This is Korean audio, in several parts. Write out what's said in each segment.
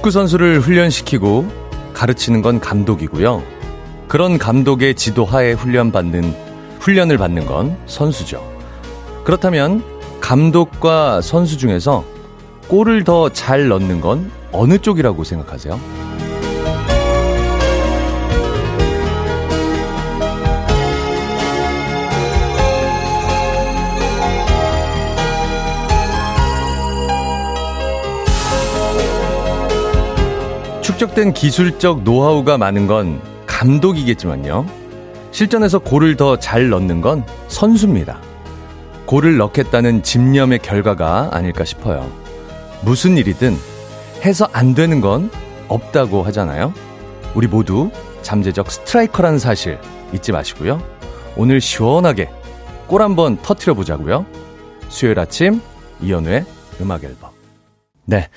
축구 선수를 훈련시키고 가르치는 건 감독이고요. 그런 감독의 지도하에 훈련받는 훈련을 받는 건 선수죠. 그렇다면 감독과 선수 중에서 골을 더 잘 넣는 건 어느 쪽이라고 생각하세요? 축적된 기술적 노하우가 많은 건 감독이겠지만요. 실전에서 골을 더 잘 넣는 건 선수입니다. 골을 넣겠다는 집념의 결과가 아닐까 싶어요. 무슨 일이든 해서 안 되는 건 없다고 하잖아요. 우리 모두 잠재적 스트라이커라는 사실 잊지 마시고요. 오늘 시원하게 골 한번 터트려 보자고요. 수요일 아침 이현우의 음악 앨범. 네.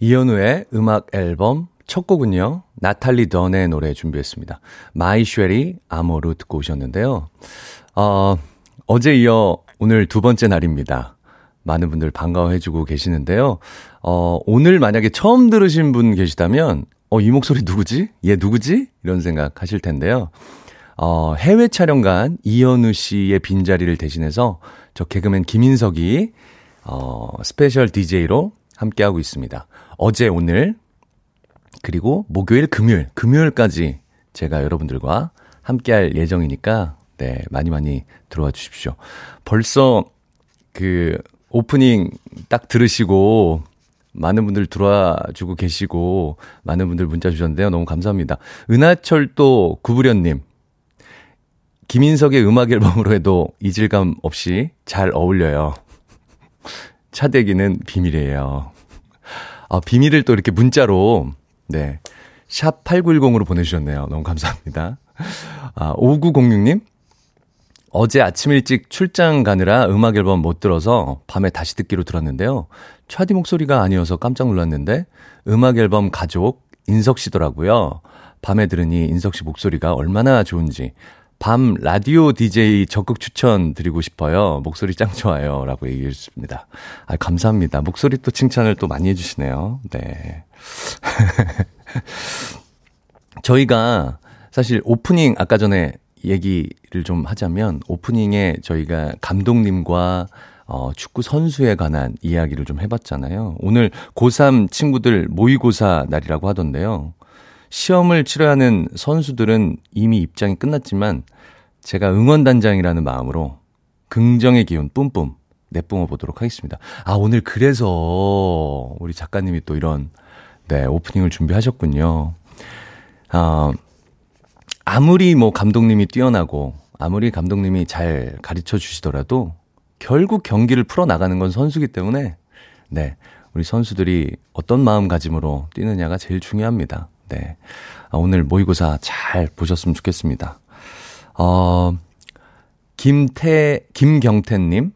이현우의 음악 앨범 첫 곡은요. 나탈리 던의 노래 준비했습니다. My Cherie Amour 듣고 오셨는데요. 어, 어제 이어 오늘 두 번째 날입니다. 많은 분들 반가워해주고 계시는데요. 어, 오늘 만약에 처음 들으신 분 계시다면, 어, 이 목소리 누구지? 얘 누구지? 이런 생각 하실 텐데요. 어, 해외 촬영 간 이현우 씨의 빈자리를 대신해서 저 개그맨 김인석이, 어, special DJ로 함께하고 있습니다. 어제, 오늘, 그리고 목요일, 금요일, 금요일까지 제가 여러분들과 함께 할 예정이니까, 네, 많이 많이 들어와 주십시오. 벌써 그 오프닝 딱 들으시고 많은 분들 들어와 주고 계시고 많은 분들 문자 주셨는데요. 너무 감사합니다. 은하철도 구부련님. 김인석의 음악 앨범으로 해도 이질감 없이 잘 어울려요. 차대기는 비밀이에요. 아, 비밀을 또 이렇게 문자로, 네. 샵 8910으로 보내주셨네요. 너무 감사합니다. 아, 5906님. 어제 아침 일찍 출장 가느라 음악 앨범 못 들어서 밤에 다시 듣기로 들었는데요. 차디 목소리가 아니어서 깜짝 놀랐는데 음악 앨범 가족 인석 씨더라고요. 밤에 들으니 인석 씨 목소리가 얼마나 좋은지 밤 라디오 DJ 적극 추천 드리고 싶어요. 목소리 짱 좋아요. 라고 얘기해 주셨습니다. 아, 감사합니다. 목소리 또 칭찬을 또 많이 해주시네요. 네. 저희가 사실 오프닝 아까 전에 얘기를 좀 하자면 오프닝에 저희가 감독님과 어, 축구 선수에 관한 이야기를 좀 해봤잖아요. 오늘 고3 친구들 모의고사 날이라고 하던데요. 시험을 치러야 하는 선수들은 이미 입장이 끝났지만 제가 응원단장이라는 마음으로 긍정의 기운 뿜뿜 내뿜어 보도록 하겠습니다. 아, 오늘 그래서 우리 작가님이 또 이런 네, 오프닝을 준비하셨군요. 아, 아무리 뭐 감독님이 뛰어나고 아무리 감독님이 잘 가르쳐 주시더라도 결국 경기를 풀어 나가는 건 선수기 때문에 네. 우리 선수들이 어떤 마음가짐으로 뛰느냐가 제일 중요합니다. 네. 아, 오늘 모의고사 잘 보셨으면 좋겠습니다. 어, 김태, 김경태님.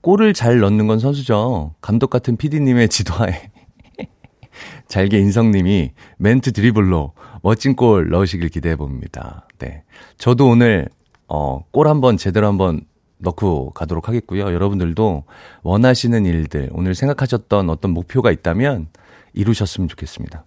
골을 잘 넣는 건 선수죠. 감독 같은 PD님의 지도하에 잘게 인성님이 멘트 드리블로 멋진 골 넣으시길 기대해 봅니다. 네. 저도 오늘, 어, 골 한번 제대로 한번 넣고 가도록 하겠고요. 여러분들도 원하시는 일들, 오늘 생각하셨던 어떤 목표가 있다면 이루셨으면 좋겠습니다.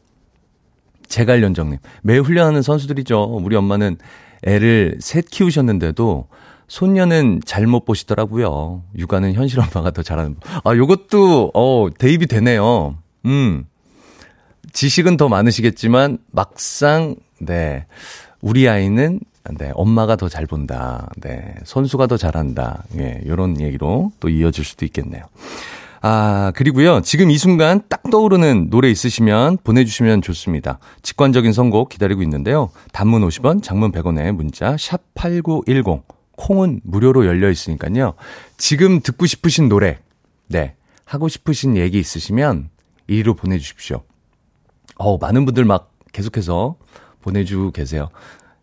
제갈련정님, 매 훈련하는 선수들이죠. 우리 엄마는 애를 셋 키우셨는데도 손녀는 잘못 보시더라고요. 육아는 현실 엄마가 더 잘하는. 아, 요것도, 어, 대입이 되네요. 음. 지식은 더 많으시겠지만 막상 네 우리 아이는 네 엄마가 더 잘 본다. 네 선수가 더 잘한다. 예 요런 얘기로 또 이어질 수도 있겠네요. 아, 그리고요. 지금 이 순간 딱 떠오르는 노래 있으시면 보내주시면 좋습니다. 직관적인 선곡 기다리고 있는데요. 단문 50원, 장문 100원에 문자, 샵8910. 콩은 무료로 열려 있으니까요. 지금 듣고 싶으신 노래, 네. 하고 싶으신 얘기 있으시면 이리로 보내주십시오. 어, 많은 분들 막 계속해서 보내주고 계세요.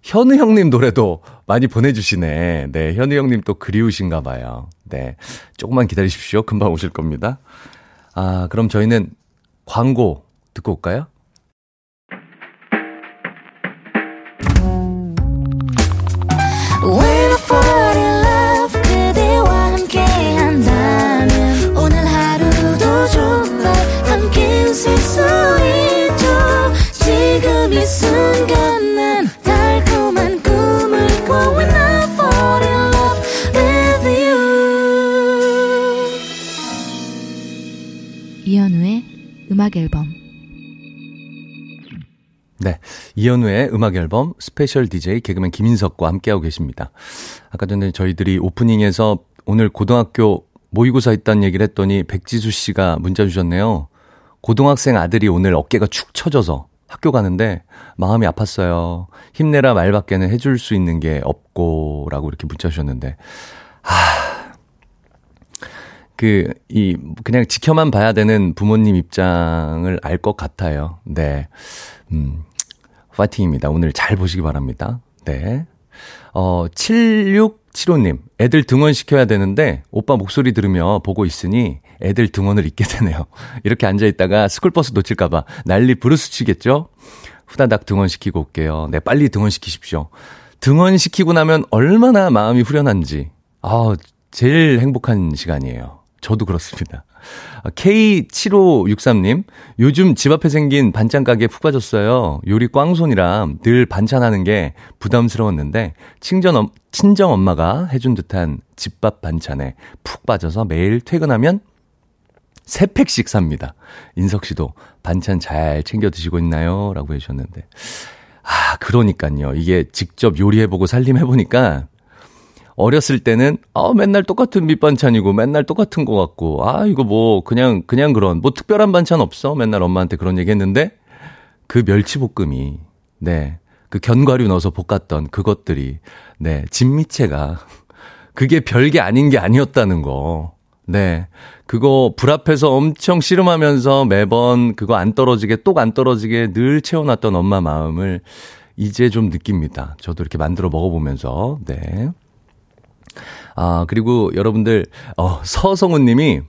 현우 형님 노래도 많이 보내주시네. 네, 현우 형님 또 그리우신가 봐요. 네. 조금만 기다리십시오. 금방 오실 겁니다. 아, 그럼 저희는 광고 듣고 올까요? 음악 앨범 네. 이현우의 음악 앨범 special DJ 개그맨 김인석과 함께하고 계십니다. 아까 전에 저희들이 오프닝에서 오늘 고등학교 모의고사 있다는 얘기를 했더니 백지수 씨가 문자 주셨네요. 고등학생 아들이 오늘 어깨가 축 처져서 학교 가는데 마음이 아팠어요. 힘내라 말밖에는 해줄 수 있는 게 없고 라고 이렇게 문자 주셨는데 아, 그, 이, 그냥 지켜만 봐야 되는 부모님 입장을 알 것 같아요. 네. 음, 파이팅입니다. 오늘 잘 보시기 바랍니다. 네. 어, 7675님, 애들 등원시켜야 되는데, 오빠 목소리 들으며 보고 있으니, 애들 등원을 잊게 되네요. 이렇게 앉아있다가 스쿨버스 놓칠까봐 난리 브루스 치겠죠? 후다닥 등원시키고 올게요. 네, 빨리 등원시키십시오. 등원시키고 나면 얼마나 마음이 후련한지. 아 제일 행복한 시간이에요. 저도 그렇습니다. K7563님, 요즘 집 앞에 생긴 반찬 가게 푹 빠졌어요. 요리 꽝손이라 늘 반찬하는 게 부담스러웠는데, 친정, 친정 엄마가 해준 듯한 집밥 반찬에 푹 빠져서 매일 퇴근하면 세 팩씩 삽니다. 인석 씨도 반찬 잘 챙겨 드시고 있나요? 라고 해주셨는데. 아, 그러니까요. 이게 직접 요리해보고 살림해보니까 어렸을 때는 아 맨날 똑같은 밑반찬이고 맨날 똑같은 거 같고 아 이거 뭐 그냥 그냥 그런 뭐 특별한 반찬 없어 맨날 엄마한테 그런 얘기 했는데 그 멸치볶음이 네 그 견과류 넣어서 볶았던 그것들이 네 진미채가 그게 별게 아닌 게 아니었다는 거. 네. 그거 불 앞에서 엄청 씨름하면서 매번 그거 안 떨어지게 똑 안 떨어지게 늘 채워놨던 엄마 마음을 이제 좀 느낍니다. 저도 이렇게 만들어 먹어보면서. 네. 아, 그리고 여러분들, 어, 서성훈 님이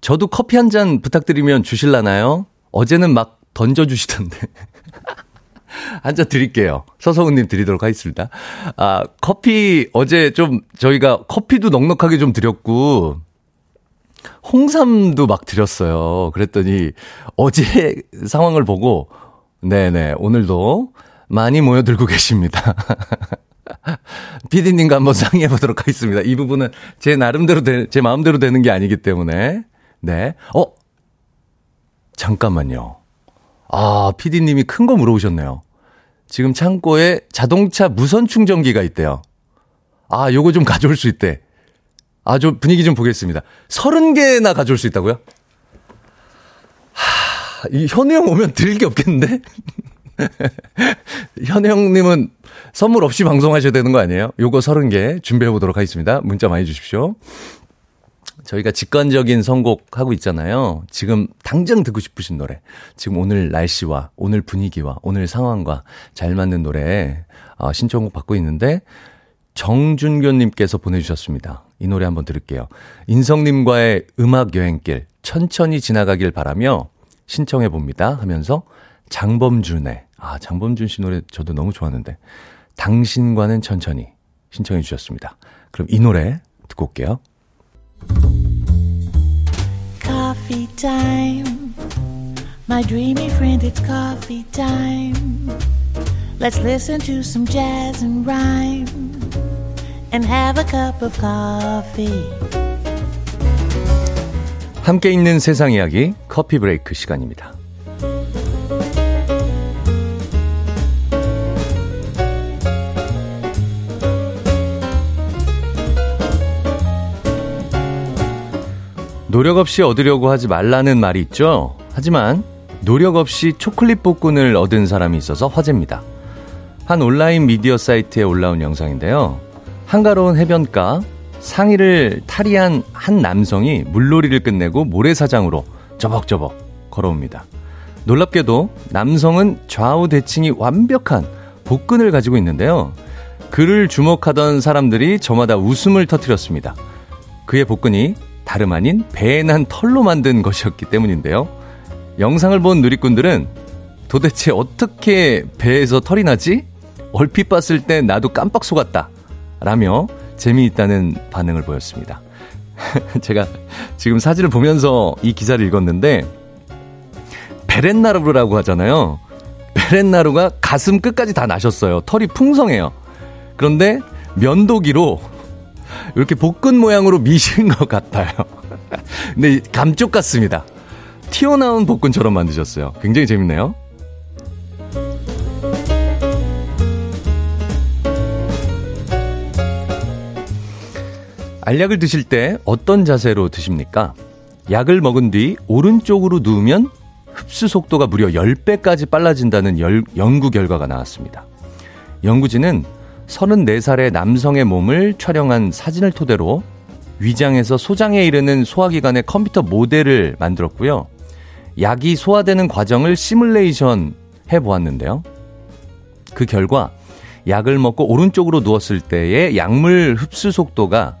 저도 커피 한 잔 부탁드리면 주실라나요? 어제는 막 던져주시던데. 한 잔 드릴게요. 서성훈 님 드리도록 하겠습니다. 아, 커피, 어제 좀 저희가 커피도 넉넉하게 좀 드렸고, 홍삼도 막 드렸어요. 그랬더니 어제 상황을 보고, 네네, 오늘도 많이 모여들고 계십니다. 피디님과 한번 상의해 보도록 하겠습니다. 이 부분은 제 나름대로 되, 제 마음대로 되는 게 아니기 때문에. 네. 어? 잠깐만요. 아, 피디님이 큰 거 물어보셨네요. 지금 창고에 자동차 무선 충전기가 있대요. 아, 요거 좀 가져올 수 있대. 아, 좀 분위기 좀 보겠습니다. 서른 개나 가져올 수 있다고요? 하, 이 현우 형 오면 드릴 게 없겠는데? 현우 형님은 선물 없이 방송하셔야 되는 거 아니에요? 요거 서른 개 준비해 보도록 하겠습니다. 문자 많이 주십시오. 저희가 직관적인 선곡 하고 있잖아요. 지금 당장 듣고 싶으신 노래. 지금 오늘 날씨와 오늘 분위기와 오늘 상황과 잘 맞는 노래 어, 신청곡 받고 있는데 정준교님께서 보내주셨습니다. 이 노래 한번 들을게요. 인성님과의 음악 여행길 천천히 지나가길 바라며 신청해 봅니다 하면서 장범준의 아 장범준 씨 노래 저도 너무 좋았는데 당신과는 천천히 신청해 주셨습니다. 그럼 이 노래 듣고 올게요. Coffee time. My dreamy friend, it's coffee time. Let's listen to some jazz and rhyme and have a cup of coffee. 함께 있는 세상 이야기 커피 브레이크 시간입니다. 노력 없이 얻으려고 하지 말라는 말이 있죠. 하지만 노력 없이 초콜릿 복근을 얻은 사람이 있어서 화제입니다. 한 온라인 미디어 사이트에 올라온 영상인데요. 한가로운 해변가 상의를 탈의한 한 남성이 물놀이를 끝내고 모래사장으로 저벅저벅 걸어옵니다. 놀랍게도 남성은 좌우 대칭이 완벽한 복근을 가지고 있는데요. 그를 주목하던 사람들이 저마다 웃음을 터뜨렸습니다. 그의 복근이 다름 아닌 배에 난 털로 만든 것이었기 때문인데요. 영상을 본 누리꾼들은 도대체 어떻게 배에서 털이 나지? 얼핏 봤을 때 나도 깜빡 속았다. 라며 재미있다는 반응을 보였습니다. 제가 지금 사진을 보면서 이 기사를 읽었는데, 베렌나루라고 하잖아요. 베렌나루가 가슴 끝까지 다 나셨어요. 털이 풍성해요. 그런데 면도기로 이렇게 복근 모양으로 미신 것 같아요. 근데 감쪽 같습니다. 튀어나온 복근처럼 만드셨어요. 굉장히 재밌네요. 알약을 드실 때 어떤 자세로 드십니까? 약을 먹은 뒤 오른쪽으로 누우면 흡수 속도가 무려 10배까지 빨라진다는 열, 연구 결과가 나왔습니다. 연구진은 34살의 남성의 몸을 촬영한 사진을 토대로 위장에서 소장에 이르는 소화기관의 컴퓨터 모델을 만들었고요. 약이 소화되는 과정을 시뮬레이션 해 보았는데요. 그 결과 약을 먹고 오른쪽으로 누웠을 때의 약물 흡수 속도가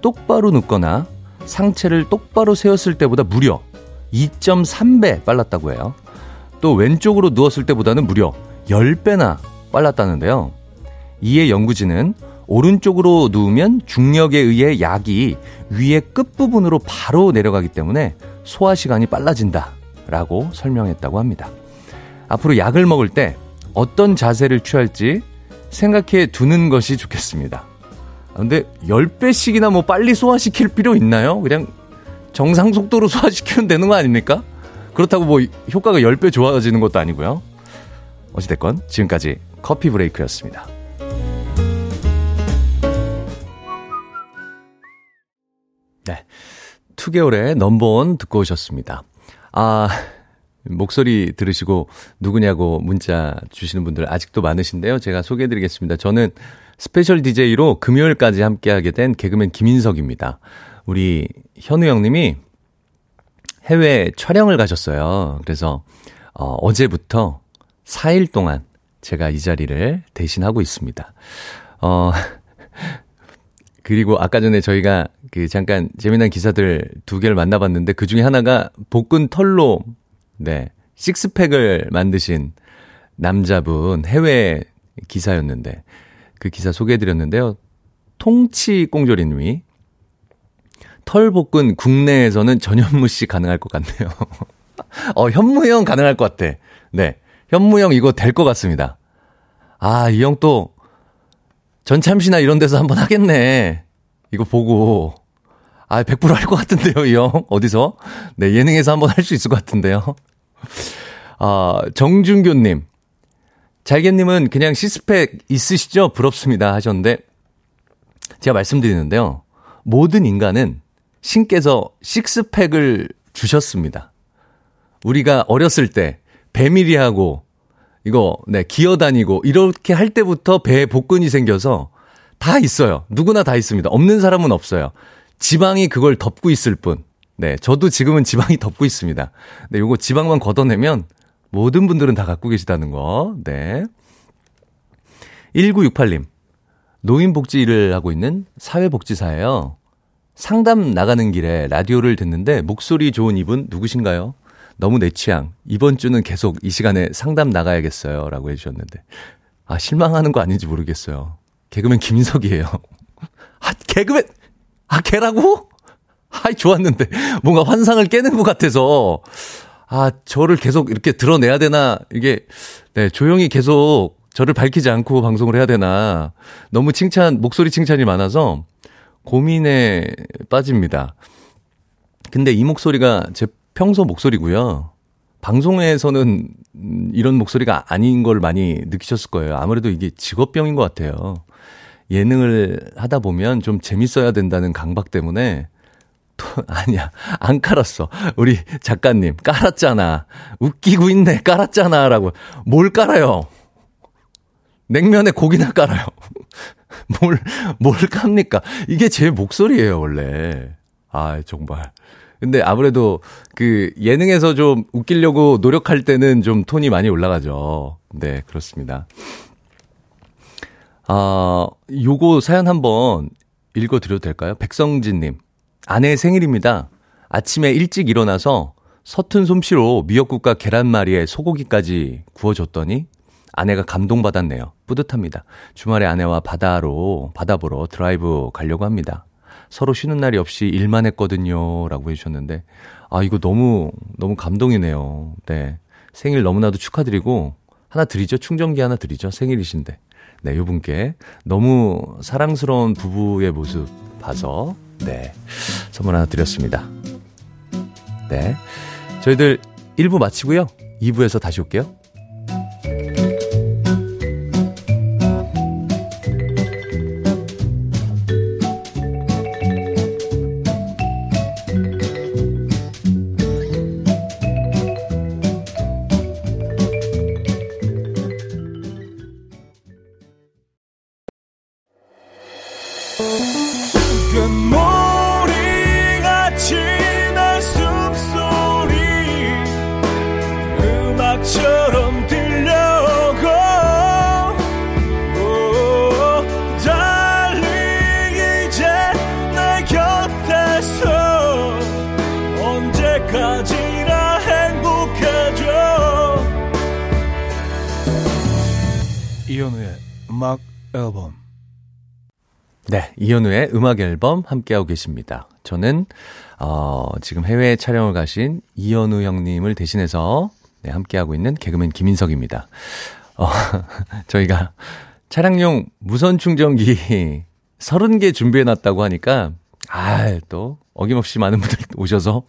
똑바로 눕거나 상체를 똑바로 세웠을 때보다 무려 2.3배 빨랐다고 해요. 또 왼쪽으로 누웠을 때보다는 무려 10배나 빨랐다는데요. 이에 연구진은 오른쪽으로 누우면 중력에 의해 약이 위의 끝부분으로 바로 내려가기 때문에 소화 시간이 빨라진다. 라고 설명했다고 합니다. 앞으로 약을 먹을 때 어떤 자세를 취할지 생각해 두는 것이 좋겠습니다. 근데 10배씩이나 뭐 빨리 소화시킬 필요 있나요? 그냥 정상 속도로 소화시키면 되는 거 아닙니까? 그렇다고 뭐 효과가 10배 좋아지는 것도 아니고요. 어찌됐건 지금까지 커피 브레이크였습니다. 네. 투개월의 Number One 듣고 오셨습니다. 아, 목소리 들으시고 누구냐고 문자 주시는 분들 아직도 많으신데요. 제가 소개해 드리겠습니다. 저는 special DJ로 금요일까지 함께하게 된 개그맨 김인석입니다. 우리 현우 형님이 해외 촬영을 가셨어요. 그래서 어, 어제부터 4일 동안 제가 이 자리를 대신하고 있습니다. 어, 그리고 아까 전에 저희가 그 잠깐 재미난 기사들 두 개를 만나봤는데 그 중에 하나가 복근 털로 네 식스팩을 만드신 남자분 해외 기사였는데 그 기사 소개해드렸는데요. 통치 꽁조리님이 털 복근 국내에서는 전현무 씨 가능할 것 같네요. 어, 현무 형 가능할 것 같아. 네. 현무 형 이거 될 것 같습니다. 아, 이 형 또 전참시나 이런 데서 한번 하겠네. 이거 보고. 아, 100%할 것 같은데요, 이 형. 어디서? 네, 예능에서 한번 할 수 있을 것 같은데요. 아, 정준교님. 잘개님은 그냥 시스펙 있으시죠? 부럽습니다. 하셨는데, 제가 말씀드리는데요. 모든 인간은 신께서 식스팩을 주셨습니다. 우리가 어렸을 때, 배밀이하고, 이거, 네, 기어 다니고, 이렇게 할 때부터 배에 복근이 생겨서 다 있어요. 누구나 다 있습니다. 없는 사람은 없어요. 지방이 그걸 덮고 있을 뿐. 네, 저도 지금은 지방이 덮고 있습니다. 네, 요거 지방만 걷어내면 모든 분들은 다 갖고 계시다는 거. 네. 1968님. 노인복지 일을 하고 있는 사회복지사예요. 상담 나가는 길에 라디오를 듣는데 목소리 좋은 이분 누구신가요? 너무 내 취향. 이번 주는 계속 이 시간에 상담 나가야겠어요. 라고 해주셨는데. 아, 실망하는 거 아닌지 모르겠어요. 개그맨 김인석이에요. 아, 개그맨! 아, 걔라고? 아이, 좋았는데. 뭔가 환상을 깨는 것 같아서. 아, 저를 계속 이렇게 드러내야 되나, 이게, 네, 조용히 계속 저를 밝히지 않고 방송을 해야 되나, 너무 칭찬, 목소리 칭찬이 많아서 고민에 빠집니다. 근데 이 목소리가 제 평소 목소리고요. 방송에서는 이런 목소리가 아닌 걸 많이 느끼셨을 거예요. 아무래도 이게 직업병인 것 같아요. 예능을 하다 보면 좀 재밌어야 된다는 강박 때문에 또, 아니야. 안 깔았어. 우리 작가님, 깔았잖아. 웃기고 있네. 깔았잖아. 라고. 뭘 깔아요? 냉면에 고기나 깔아요. 뭘, 뭘 깝니까? 이게 제 목소리예요, 원래. 아, 정말. 근데 아무래도 그 예능에서 좀 웃기려고 노력할 때는 좀 톤이 많이 올라가죠. 네, 그렇습니다. 아, 요거 사연 한번 읽어드려도 될까요? 백성진님. 아내 생일입니다. 아침에 일찍 일어나서 서툰 솜씨로 미역국과 계란말이에 소고기까지 구워줬더니 아내가 감동받았네요. 뿌듯합니다. 주말에 아내와 바다로, 바다 보러 드라이브 가려고 합니다. 서로 쉬는 날이 없이 일만 했거든요. 라고 해주셨는데, 아, 이거 너무, 너무 감동이네요. 네. 생일 너무나도 축하드리고, 하나 드리죠. 충전기 하나 드리죠. 생일이신데. 네, 요 분께 너무 사랑스러운 부부의 모습 봐서 네. 선물 하나 드렸습니다. 네. 저희들 1부 마치고요. 2부에서 다시 올게요. 이현우의 음악 앨범 함께하고 계십니다. 저는, 어, 지금 해외 촬영을 가신 이현우 형님을 대신해서 네, 함께하고 있는 개그맨 김인석입니다. 어, 저희가 차량용 무선 충전기 30개 준비해 놨다고 하니까, 아, 또 어김없이 많은 분들 오셔서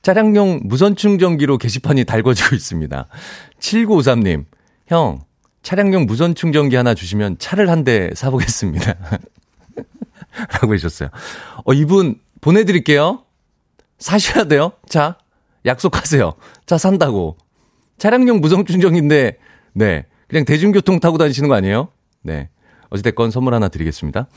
차량용 무선 충전기로 게시판이 달궈지고 있습니다. 7953님, 형, 차량용 무선 충전기 하나 주시면 차를 한 대 사보겠습니다. 라고 해주셨어요. 어, 이분 보내드릴게요. 사셔야 돼요. 자, 약속하세요. 자, 산다고. 차량용 무선 충전인데, 네. 그냥 대중교통 타고 다니시는 거 아니에요? 네. 어찌됐건 선물 하나 드리겠습니다.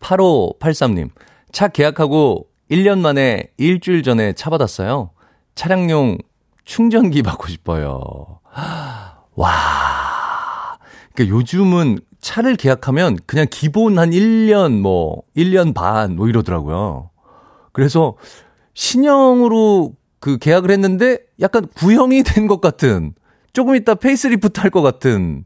8583님. 차 계약하고 1년 만에 일주일 전에 차 받았어요. 차량용 충전기 받고 싶어요. 와. 그러니까 요즘은 차를 계약하면 그냥 기본 한 1년 뭐 1년 반 뭐 이러더라고요. 그래서 신형으로 그 계약을 했는데 약간 구형이 된 것 같은 조금 이따 페이스리프트 할 것 같은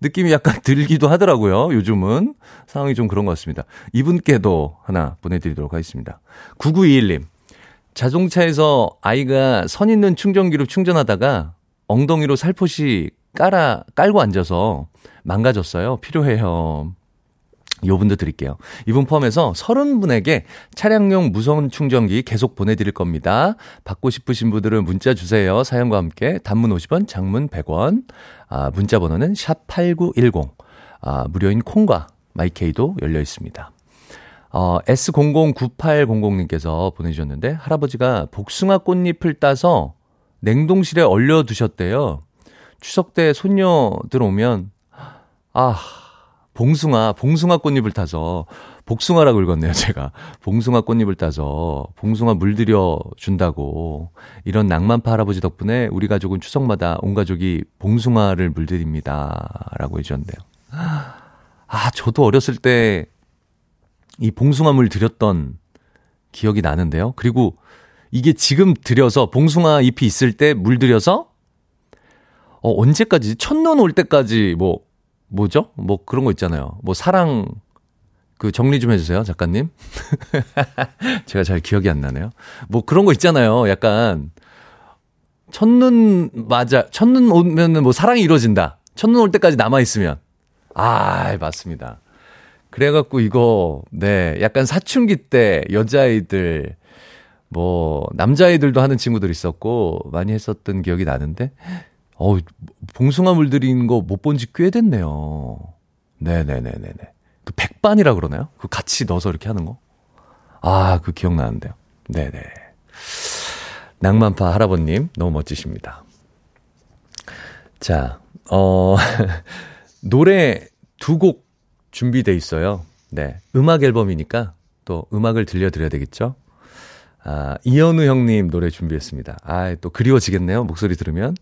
느낌이 약간 들기도 하더라고요. 요즘은 상황이 좀 그런 것 같습니다. 이분께도 하나 보내드리도록 하겠습니다. 9921님. 자동차에서 아이가 선 있는 충전기로 충전하다가 엉덩이로 살포시 깔아, 깔고 앉아서 망가졌어요. 필요해요. 요 분도 드릴게요. 이분 포함해서 30분에게 차량용 무선 충전기 계속 보내드릴 겁니다. 받고 싶으신 분들은 문자 주세요. 사연과 함께 단문 50원, 장문 100원. 아, 문자 번호는 샵8910. 아, 무료인 콩과 마이케이도 열려 있습니다. 어, S009800님께서 보내주셨는데, 할아버지가 복숭아 꽃잎을 따서 냉동실에 얼려 두셨대요. 추석 때 손녀들 오면 아, 봉숭아, 봉숭아 꽃잎을 타서, 복숭아라고 읽었네요, 제가. 봉숭아 꽃잎을 따서, 봉숭아 물들여 준다고. 이런 낭만파 할아버지 덕분에 우리 가족은 추석마다 온 가족이 봉숭아를 물들입니다. 라고 해주셨는데요. 아, 저도 어렸을 때 이 봉숭아 물 들였던 기억이 나는데요. 그리고 이게 지금 들여서 봉숭아 잎이 있을 때 물 들여서 어, 언제까지? 첫눈 올 때까지 뭐 뭐죠? 뭐 그런 거 있잖아요. 뭐 사랑 그 정리 좀 해주세요, 작가님. 제가 잘 기억이 안 나네요. 뭐 그런 거 있잖아요. 약간 첫눈 맞아. 첫눈 오면은 뭐 사랑이 이루어진다. 첫눈 올 때까지 남아 있으면. 아, 맞습니다. 그래갖고 이거 네 약간 사춘기 때 여자아이들 뭐 남자아이들도 하는 친구들 있었고 많이 했었던 기억이 나는데 어, 봉숭아 물들인 거 못 본 지 꽤 됐네요. 네네네네네. 그 백반이라 그러나요? 그 같이 넣어서 이렇게 하는 거? 아, 그 기억나는데요. 네네. 낭만파 할아버님, 너무 멋지십니다. 자, 어, 노래 두 곡 준비돼 있어요. 네. 음악 앨범이니까 또 음악을 들려드려야 되겠죠? 아, 이현우 형님 노래 준비했습니다. 아, 또 그리워지겠네요. 목소리 들으면.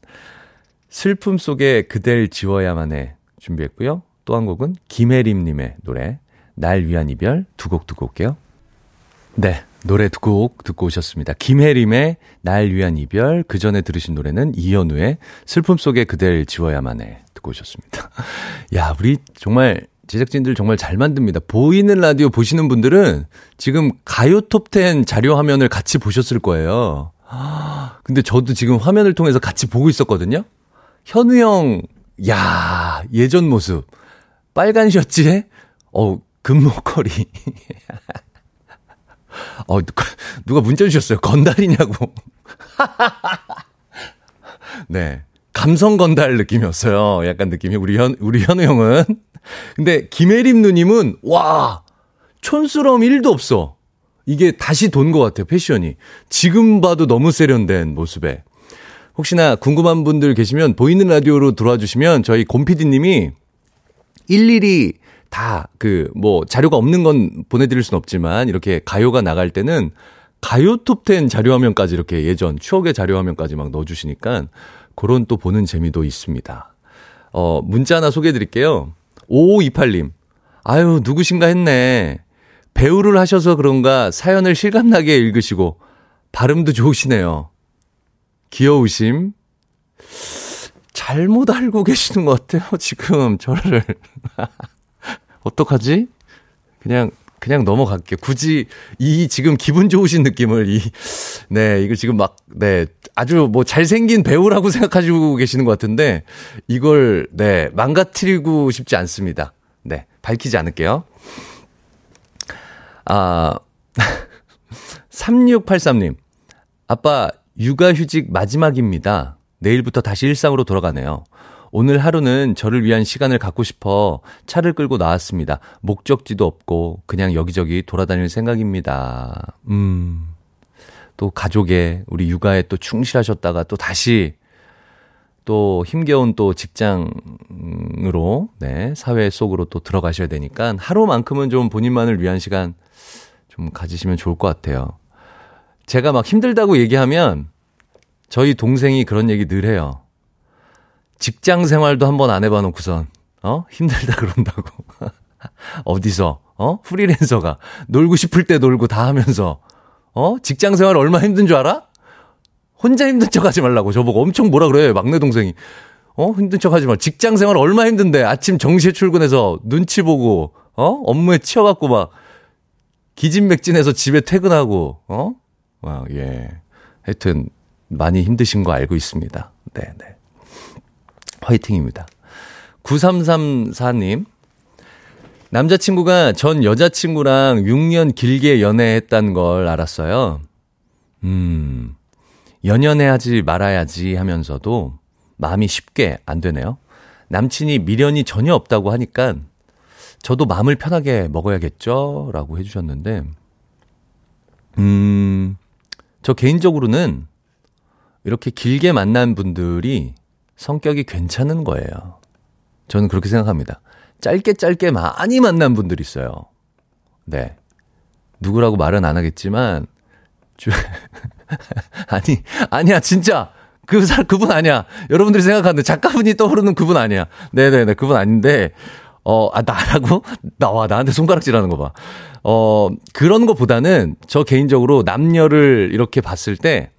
슬픔 속에 그댈 지워야만 해 준비했고요. 또 한 곡은 김혜림님의 노래 날 위한 이별 두 곡 듣고 올게요. 네, 노래 두 곡 듣고 오셨습니다. 김혜림의 날 위한 이별, 그 전에 들으신 노래는 이현우의 슬픔 속에 그댈 지워야만 해 듣고 오셨습니다. 야, 우리 정말 제작진들 정말 잘 만듭니다. 보이는 라디오 보시는 분들은 지금 가요 톱10 자료 화면을 같이 보셨을 거예요. 근데 저도 지금 화면을 통해서 같이 보고 있었거든요. 현우 형, 야 예전 모습. 빨간 셔츠에, 어, 금목걸이. 어, 누가 문자 주셨어요. 건달이냐고. 네. 감성 건달 느낌이었어요. 약간 느낌이. 우리 현, 우리 현우 형은. 근데 김혜림 누님은, 와, 촌스러움 1도 없어. 이게 다시 돈 것 같아요, 패션이. 지금 봐도 너무 세련된 모습에. 혹시나 궁금한 분들 계시면 보이는 라디오로 들어와 주시면 저희 곰피디님이 일일이 다 그 뭐 자료가 없는 건 보내드릴 순 없지만 이렇게 가요가 나갈 때는 가요 톱10 자료 화면까지 이렇게 예전 추억의 자료 화면까지 막 넣어주시니까 그런 또 보는 재미도 있습니다. 어, 문자 하나 소개해 드릴게요. 5528님. 아유, 누구신가 했네. 배우를 하셔서 그런가 사연을 실감나게 읽으시고 발음도 좋으시네요. 귀여우심. 잘못 알고 계시는 것 같아요, 지금 저를. 어떡하지? 그냥, 그냥 넘어갈게요. 굳이 이 지금 기분 좋으신 느낌을 이, 네, 이거 지금 막, 네, 아주 뭐 잘생긴 배우라고 생각하시고 계시는 것 같은데 이걸, 네, 망가뜨리고 싶지 않습니다. 네, 밝히지 않을게요. 아, 3683님. 아빠, 육아휴직 마지막입니다. 내일부터 다시 일상으로 돌아가네요. 오늘 하루는 저를 위한 시간을 갖고 싶어 차를 끌고 나왔습니다. 목적지도 없고 그냥 여기저기 돌아다닐 생각입니다. 음. 또 가족에 우리 육아에 또 충실하셨다가 또 다시 또 힘겨운 또 직장으로 네, 사회 속으로 또 들어가셔야 되니까 하루만큼은 좀 본인만을 위한 시간 좀 가지시면 좋을 것 같아요. 제가 막 힘들다고 얘기하면 저희 동생이 그런 얘기 늘 해요. 직장 생활도 한번 안 해봐 놓고선, 어? 힘들다 그런다고. 어디서, 어? 프리랜서가 놀고 싶을 때 놀고 다 하면서, 어? 직장 생활 얼마 힘든 줄 알아? 혼자 힘든 척 하지 말라고. 저보고 엄청 뭐라 그래요, 막내 동생이. 어? 힘든 척 하지 마. 직장 생활 얼마 힘든데 아침 정시에 출근해서 눈치 보고, 어? 업무에 치여갖고 막 기진맥진해서 집에 퇴근하고, 어? 와, 예. 하여튼, 많이 힘드신 거 알고 있습니다. 네네. 네. 화이팅입니다. 9334님. 남자친구가 전 여자친구랑 6년 길게 연애했다는 걸 알았어요. 음, 연연해 하지 말아야지 하면서도 마음이 쉽게 안 되네요. 남친이 미련이 전혀 없다고 하니까 저도 마음을 편하게 먹어야겠죠? 라고 해주셨는데, 음, 저 개인적으로는 이렇게 길게 만난 분들이 성격이 괜찮은 거예요. 저는 그렇게 생각합니다. 짧게 짧게 많이 만난 분들이 있어요. 네. 누구라고 말은 안 하겠지만, 주, 아니, 아니야, 진짜. 그 사람, 그분 아니야. 여러분들이 생각하는 작가분이 떠오르는 그분 아니야. 네네네, 그분 아닌데, 어, 아, 나라고? 나와, 나한테 손가락질 하는 거 봐. 어, 그런 것보다는 저 개인적으로 남녀를 이렇게 봤을 때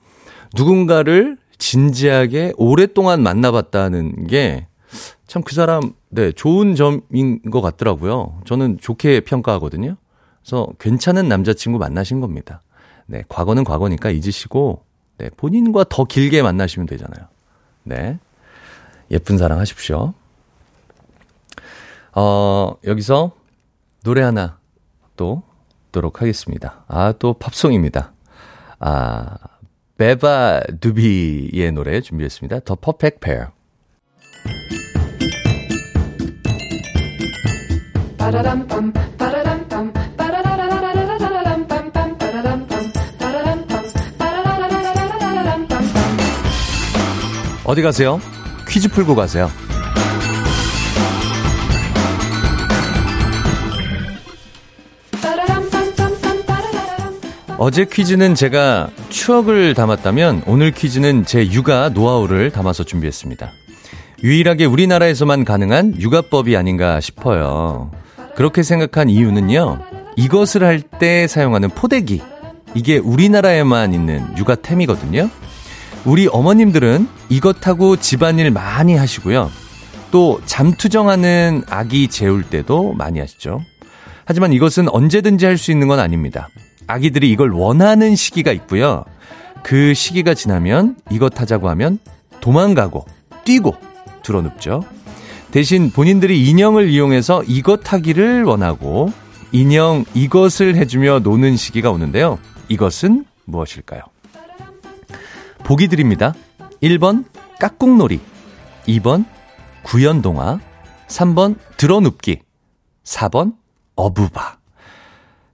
누군가를 진지하게 오랫동안 만나봤다는 게 참 그 사람, 네, 좋은 점인 것 같더라고요. 저는 좋게 평가하거든요. 그래서 괜찮은 남자친구 만나신 겁니다. 네, 과거는 과거니까 잊으시고, 네, 본인과 더 길게 만나시면 되잖아요. 네. 예쁜 사랑 하십시오. 어, 여기서 노래 하나 또 듣도록 하겠습니다. 아, 또 팝송입니다. 아, 베바 두비의 노래 준비했습니다. 더 퍼펙트 페어. 어디 가세요? 퀴즈 풀고 가세요. 어제 퀴즈는 제가 추억을 담았다면 오늘 퀴즈는 제 육아 노하우를 담아서 준비했습니다. 유일하게 우리나라에서만 가능한 육아법이 아닌가 싶어요. 그렇게 생각한 이유는요. 이것을 할 때 사용하는 포대기. 이게 우리나라에만 있는 육아템이거든요. 우리 어머님들은 이것하고 집안일 많이 하시고요. 또 잠투정하는 아기 재울 때도 많이 하시죠. 하지만 이것은 언제든지 할 수 있는 건 아닙니다. 아기들이 이걸 원하는 시기가 있고요. 그 시기가 지나면 이것 하자고 하면 도망가고 뛰고 들어눕죠. 대신 본인들이 인형을 이용해서 이것 하기를 원하고 인형 이것을 해주며 노는 시기가 오는데요. 이것은 무엇일까요? 보기 드립니다. 1번 깍꿍놀이 2번 구연동화 3번 드러눕기 4번 어부바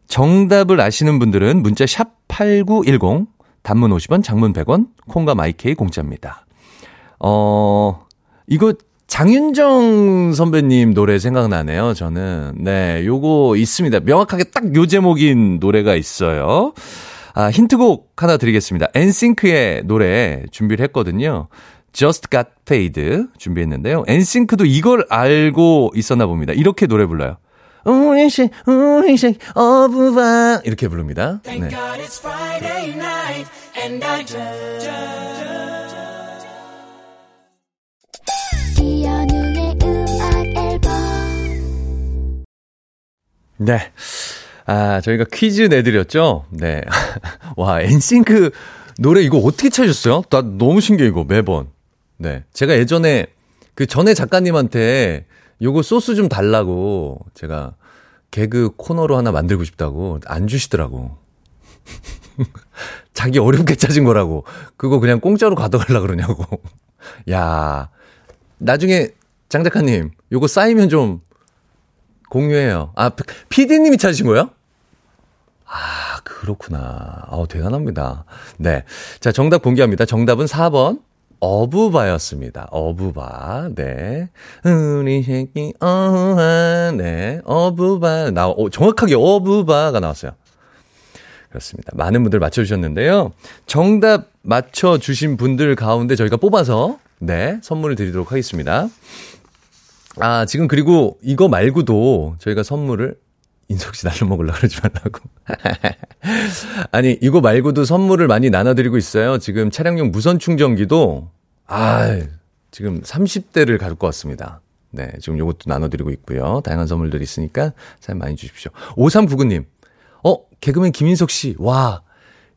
정답을 아시는 분들은 문자 샵 8910 단문 50원 장문 100원 콩과 마이케이 공짜입니다. 어 이거 장윤정 선배님 노래 생각나네요, 저는. 네, 요거 있습니다. 명확하게 딱 요 제목인 노래가 있어요. 아, 힌트곡 하나 드리겠습니다. 엔싱크의 노래 준비를 했거든요. Just Got Paid 준비했는데요. 엔싱크도 이걸 알고 있었나 봅니다. 이렇게 노래 불러요. 우리식, 우리식, 어부바. 이렇게 부릅니다. 네. 네. 아, 저희가 퀴즈 내드렸죠? 네. 와, 엔싱크 노래 이거 어떻게 찾으셨어요? 나 너무 신기해, 이거, 매번. 네. 제가 예전에 그 전에 작가님한테 요거 소스 좀 달라고 제가 개그 코너로 하나 만들고 싶다고 안 주시더라고. 자기 어렵게 찾은 거라고. 그거 그냥 공짜로 가져가려 그러냐고. 야 나중에 장 작가님, 요거 쌓이면 좀 공유해요. 아, 피디님이 찾으신 거예요? 아, 그렇구나. 아, 대단합니다. 네. 자, 정답 공개합니다. 정답은 4번. 어부바였습니다. 어부바. 네. 우리 새끼, 어하. 네. 어부바. 나, 어, 정확하게 어부바가 나왔어요. 그렇습니다. 많은 분들 맞춰주셨는데요. 정답 맞춰주신 분들 가운데 저희가 뽑아서, 네. 선물을 드리도록 하겠습니다. 아, 지금 그리고 이거 말고도 저희가 선물을 인석 씨 날로 먹으려 그러지 말라고. 아니, 이거 말고도 선물을 많이 나눠드리고 있어요. 지금 차량용 무선 충전기도, 아, 지금 30대를 가질 것 같습니다. 네, 지금 요것도 나눠드리고 있고요. 다양한 선물들이 있으니까 사연 많이 주십시오. 5399님, 어, 개그맨 김인석 씨, 와,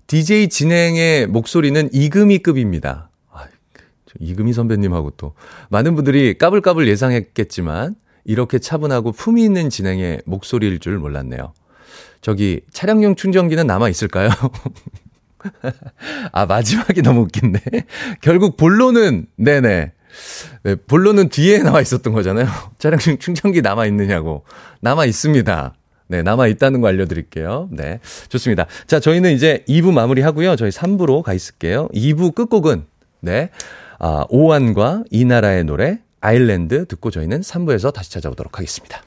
DJ 진행의 목소리는 이금희급입니다. 아, 이금희 선배님하고 또 많은 분들이 까불까불 예상했겠지만 이렇게 차분하고 품위 있는 진행의 목소리일 줄 몰랐네요. 저기 차량용 충전기는 남아 있을까요? 아, 마지막이 너무 웃긴데. 결국 본론은, 네네. 네, 본론은 뒤에 나와 있었던 거잖아요. 차량용 충전기 남아 있느냐고. 남아 있습니다. 네, 남아 있다는 거 알려드릴게요. 네. 좋습니다. 자, 저희는 이제 2부 마무리 하고요. 저희 3부로 가 있을게요. 2부 끝곡은, 네. 아, 오한과 이 나라의 노래, 아일랜드 듣고 저희는 3부에서 다시 찾아오도록 하겠습니다.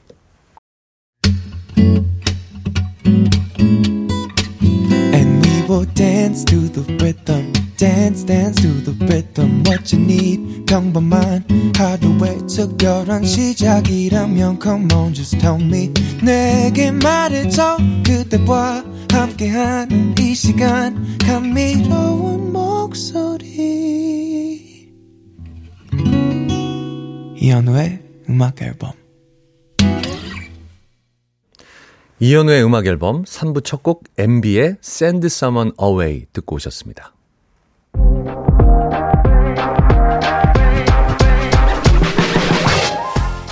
시작이라면 come on just tell me 내게 말해줘 그대와 함께한 이 시간 감미로운 목소리 이현우의 음악 앨범 이현우의 음악 앨범 3부 첫 곡 MB의 Send Someone Away 듣고 오셨습니다.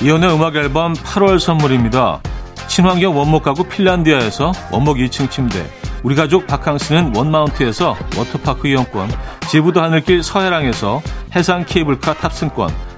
이현우의 음악 앨범 8월 선물입니다. 친환경 원목 가구 핀란디아에서 원목 2층 침대 우리 가족 바캉스는 원마운트에서 워터파크 이용권 제부도 하늘길 서해랑에서 해상 케이블카 탑승권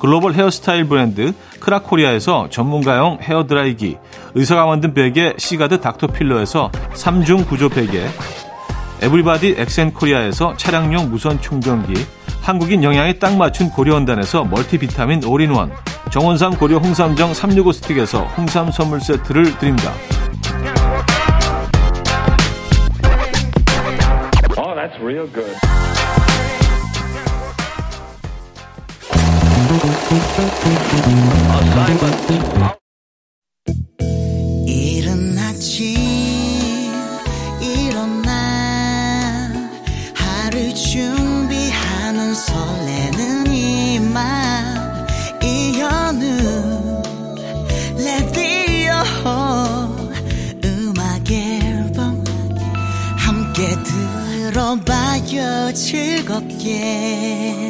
글로벌 헤어스타일 브랜드 크라코리아에서 전문가용 헤어드라이기, 의사가 만든 베개 시가드 닥터필러에서 3중 구조 베개, 에브리바디 엑센코리아에서 차량용 무선 충전기, 한국인 영양에 딱 맞춘 고려원단에서 멀티비타민 올인원, 정원삼 고려 홍삼정 365 스틱에서 홍삼 선물 세트를 드립니다. Oh, 이른 아침 일어나 하루 준비하는 설레는 이맘. 이현우 레디오 음악 앨범 함께 들어봐요. 즐겁게.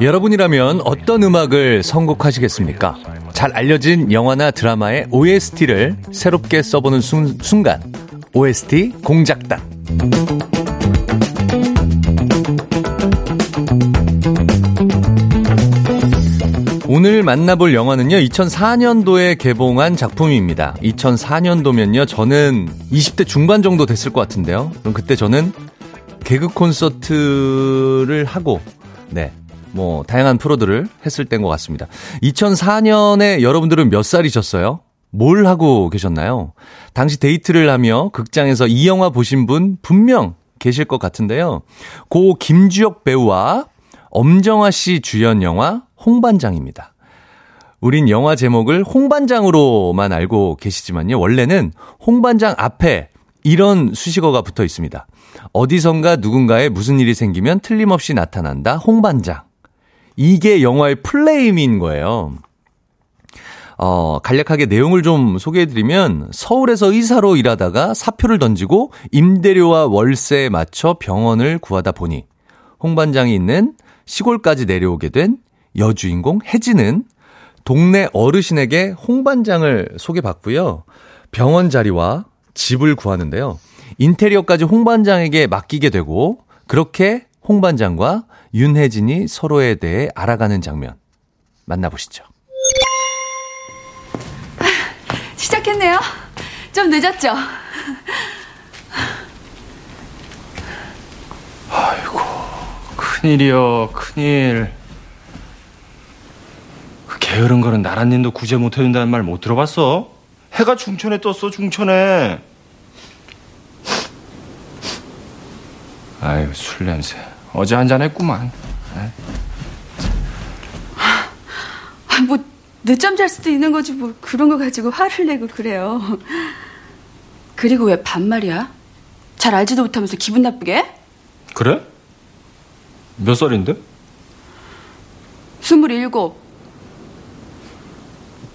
여러분이라면 어떤 음악을 선곡하시겠습니까? 잘 알려진 영화나 드라마의 OST를 새롭게 써보는 순, 순간. OST 공작단. 오늘 만나볼 영화는요, 2004년도에 개봉한 작품입니다. 2004년도면요, 저는 20대 중반 정도 됐을 것 같은데요. 그럼 그때 저는 개그 콘서트를 하고, 네, 뭐, 다양한 프로들을 했을 때인 것 같습니다. 2004년에 여러분들은 몇 살이셨어요? 뭘 하고 계셨나요? 당시 데이트를 하며 극장에서 이 영화 보신 분 분명 계실 것 같은데요. 고 김주혁 배우와 엄정화 씨 주연 영화 홍반장입니다. 우린 영화 제목을 홍반장으로만 알고 계시지만요. 원래는 홍반장 앞에 이런 수식어가 붙어 있습니다. 어디선가 누군가에 무슨 일이 생기면 틀림없이 나타난다. 홍반장. 이게 영화의 플레임인 거예요. 어, 간략하게 내용을 좀 소개해드리면 서울에서 의사로 일하다가 사표를 던지고 임대료와 월세에 맞춰 병원을 구하다 보니 홍반장이 있는 시골까지 내려오게 된 여주인공 혜진은 동네 어르신에게 홍반장을 소개받고요. 병원 자리와 집을 구하는데요. 인테리어까지 홍반장에게 맡기게 되고 그렇게 홍 반장과 윤혜진이 서로에 대해 알아가는 장면 만나보시죠. 시작했네요. 좀 늦었죠? 아이고, 큰일이요, 큰일. 그 게으른 거는 나란님도 구제 못 해준다는 말 못 들어봤어? 해가 중천에 떴어, 중천에. 아유, 술 냄새. 어제 한 잔 했구만. 아, 뭐, 늦잠 잘 수도 있는 거지, 뭐, 그런 거 가지고 화를 내고 그래요. 그리고 왜 반말이야? 잘 알지도 못하면서 기분 나쁘게? 그래? 몇 살인데? 스물일곱.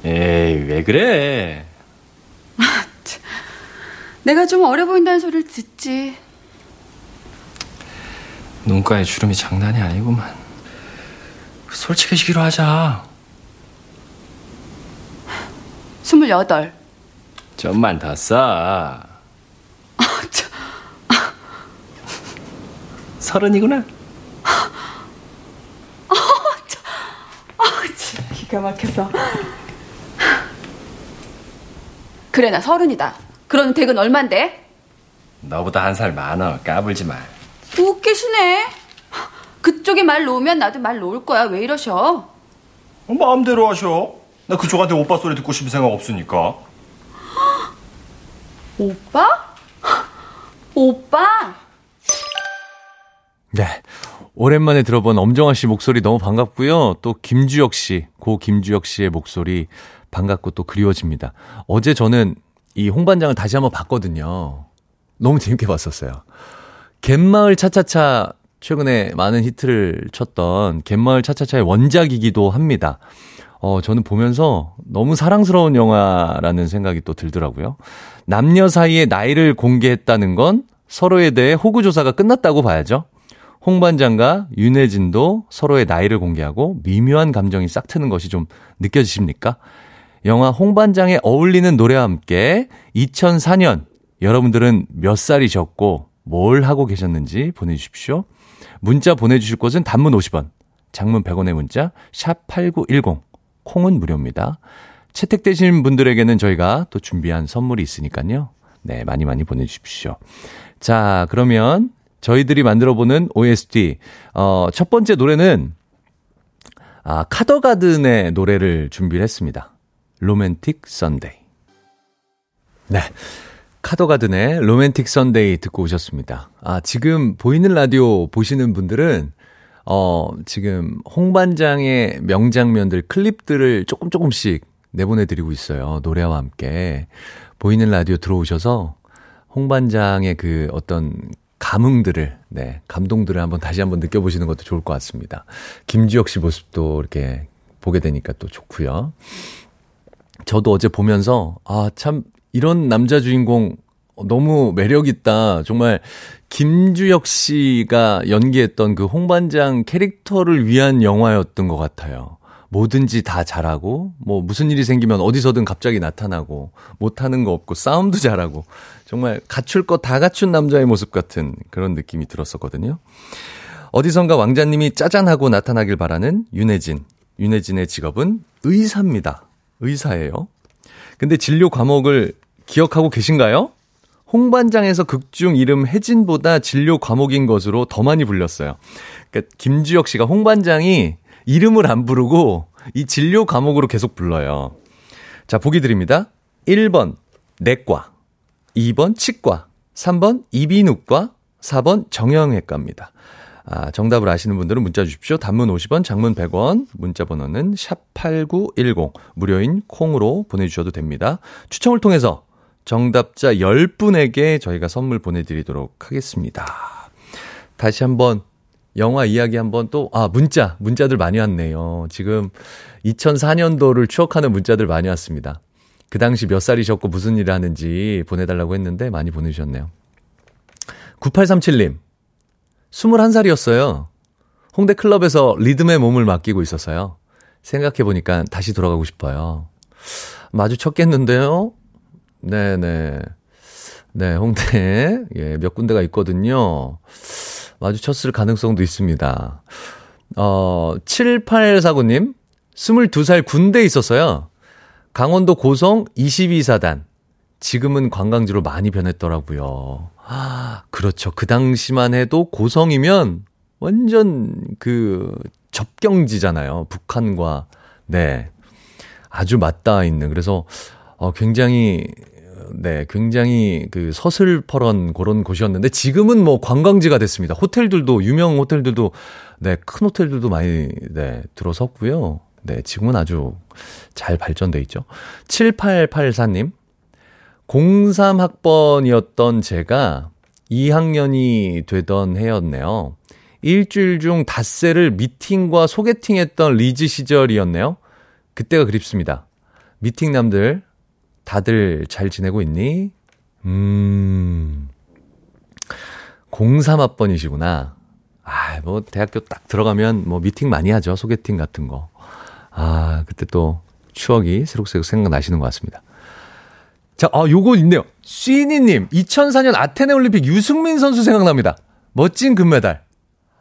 에이, 왜 그래? 내가 좀 어려 보인다는 소리를 듣지. 눈가에 주름이 장난이 아니구만. 솔직해지기로 하자. 스물여덟. 좀만 더 써. 서른이구나. 기가 막혀서. 그래, 나 서른이다. 그러는 댁은 얼만데? 너보다 한 살 많아. 까불지 마. 웃기시네. 그쪽이 말 놓으면 나도 말 놓을 거야. 왜 이러셔? 어, 마음대로 하셔. 나 그쪽한테 오빠 소리 듣고 싶은 생각 없으니까. 오빠? 오빠? 네. 오랜만에 들어본 엄정화 씨 목소리 너무 반갑고요. 또 김주혁 씨, 고 김주혁 씨의 목소리 반갑고 또 그리워집니다. 어제 저는 이 홍반장을 다시 한번 봤거든요. 너무 재밌게 봤었어요. 갯마을 차차차 최근에 많은 히트를 쳤던 갯마을 차차차의 원작이기도 합니다. 어, 저는 보면서 너무 사랑스러운 영화라는 생각이 또 들더라고요. 남녀 사이의 나이를 공개했다는 건 서로에 대해 호구조사가 끝났다고 봐야죠. 홍반장과 윤혜진도 서로의 나이를 공개하고 미묘한 감정이 싹 트는 것이 좀 느껴지십니까? 영화 홍반장에 어울리는 노래와 함께 2004년 여러분들은 몇 살이셨고 뭘 하고 계셨는지 보내주십시오. 문자 보내주실 곳은 단문 50원, 장문 100원의 문자 샵 8910, 콩은 무료입니다. 채택되신 분들에게는 저희가 또 준비한 선물이 있으니까요. 네, 많이 많이 보내주십시오. 자, 그러면 저희들이 만들어보는 OST, 어, 첫 번째 노래는, 아, 카더가든의 노래를 준비를 했습니다. Romantic Sunday. 네. 카더가든의 Romantic Sunday 듣고 오셨습니다. 아, 지금 보이는 라디오 보시는 분들은, 어, 지금 홍반장의 명장면들, 클립들을 조금 조금씩 내보내 드리고 있어요. 노래와 함께. 보이는 라디오 들어오셔서 홍반장의 그 어떤 감흥들을, 네, 감동들을 한번 다시 한번 느껴보시는 것도 좋을 것 같습니다. 김주혁 씨 모습도 이렇게 보게 되니까 또 좋고요. 저도 어제 보면서, 아, 참, 이런 남자 주인공 너무 매력있다. 정말, 김주혁 씨가 연기했던 그 홍반장 캐릭터를 위한 영화였던 것 같아요. 뭐든지 다 잘하고, 뭐, 무슨 일이 생기면 어디서든 갑자기 나타나고, 못하는 거 없고, 싸움도 잘하고, 정말 갖출 거 다 갖춘 남자의 모습 같은 그런 느낌이 들었었거든요. 어디선가 왕자님이 짜잔하고 나타나길 바라는 윤혜진. 윤혜진의 직업은 의사입니다. 의사예요. 근데 진료 과목을 기억하고 계신가요? 홍반장에서 극중 이름 혜진보다 진료 과목인 것으로 더 많이 불렸어요. 그러니까 김주혁 씨가 홍반장이 이름을 안 부르고 이 진료 과목으로 계속 불러요. 자, 보기 드립니다. 1번 내과, 2번 치과, 3번 이비인후과, 4번 정형외과입니다. 아, 정답을 아시는 분들은 문자 주십시오. 단문 50원, 장문 100원, 문자 번호는 샵8910, 무료인 콩으로 보내주셔도 됩니다. 추첨을 통해서 정답자 10분에게 저희가 선물 보내드리도록 하겠습니다. 다시 한번 영화 이야기 한번 또, 아, 문자, 문자들 많이 왔네요. 지금 2004년도를 추억하는 문자들 많이 왔습니다. 그 당시 몇 살이셨고 무슨 일을 하는지 보내달라고 했는데 많이 보내주셨네요. 9837님, 21살이었어요. 홍대 클럽에서 리듬의 몸을 맡기고 있었어요. 생각해보니까 다시 돌아가고 싶어요. 마주쳤겠는데요? 네네. 네, 홍대에, 예, 몇 군데가 있거든요. 마주쳤을 가능성도 있습니다. 어, 7849님, 22살 군대에 있었어요. 강원도 고성 22사단. 지금은 관광지로 많이 변했더라고요. 아, 그렇죠. 그 당시만 해도 고성이면 완전 그 접경지잖아요. 북한과, 네. 아주 맞닿아 있는. 그래서, 어, 굉장히, 네, 굉장히 그 서슬퍼런 그런 곳이었는데 지금은 뭐 관광지가 됐습니다. 호텔들도, 유명 호텔들도, 네, 큰 호텔들도 많이, 네, 들어섰고요. 네, 지금은 아주 잘 발전돼 있죠. 7884님, 03학번이었던 제가 2학년이 되던 해였네요. 일주일 중 닷새를 미팅과 소개팅 했던 리즈 시절이었네요. 그때가 그립습니다. 미팅남들, 다들 잘 지내고 있니? 음, 03학번이시구나. 아, 뭐, 대학교 딱 들어가면 뭐 미팅 많이 하죠. 소개팅 같은 거. 아, 그때 또 추억이 새록새록 생각나시는 것 같습니다. 자, 아, 요거 있네요. 쉬니님, 2004년 아테네 올림픽 유승민 선수 생각납니다. 멋진 금메달.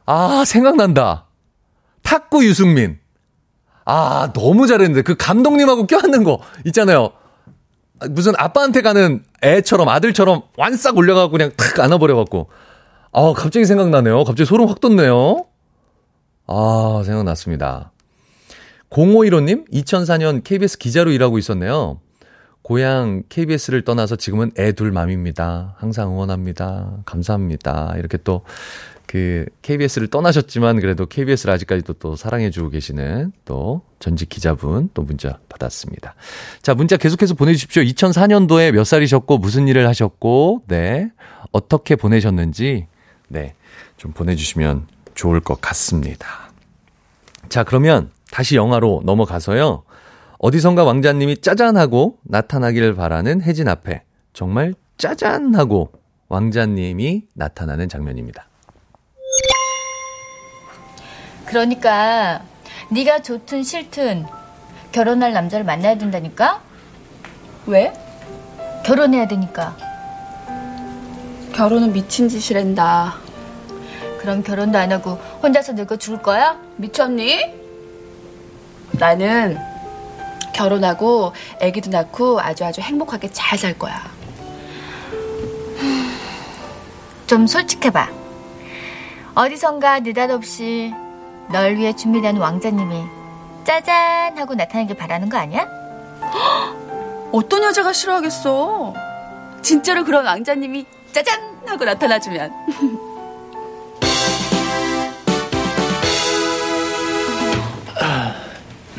아, 생각난다. 탁구 유승민. 아, 너무 잘했는데. 그 감독님하고 껴안는 거 있잖아요. 무슨 아빠한테 가는 애처럼, 아들처럼 완싹 올려가고 그냥 탁 안아버려갖고. 아, 갑자기 생각나네요. 갑자기 소름 확 돋네요. 아, 생각났습니다. 0515님, 2004년 KBS 기자로 일하고 있었네요. 고향 KBS를 떠나서 지금은 애 둘 맘입니다. 항상 응원합니다. 감사합니다. 이렇게 또 그 KBS를 떠나셨지만 그래도 KBS를 아직까지도 또 사랑해주고 계시는 또 전직 기자분 또 문자 받았습니다. 자, 문자 계속해서 보내주십시오. 2004년도에 몇 살이셨고 무슨 일을 하셨고, 네. 어떻게 보내셨는지, 네. 좀 보내주시면 좋을 것 같습니다. 자, 그러면 다시 영화로 넘어가서요. 어디선가 왕자님이 짜잔하고 나타나기를 바라는 혜진 앞에 정말 짜잔하고 왕자님이 나타나는 장면입니다. 그러니까 네가 좋든 싫든 결혼할 남자를 만나야 된다니까? 왜? 결혼해야 되니까. 결혼은 미친 짓이란다. 그럼 결혼도 안 하고 혼자서 늙어 죽을 거야? 미쳤니? 나는 결혼하고 아기도 낳고 아주 아주 행복하게 잘 살 거야. 좀 솔직해봐. 어디선가 느닷없이 널 위해 준비된 왕자님이 짜잔 하고 나타나길 바라는 거 아니야? 어떤 여자가 싫어하겠어? 진짜로 그런 왕자님이 짜잔 하고 나타나주면.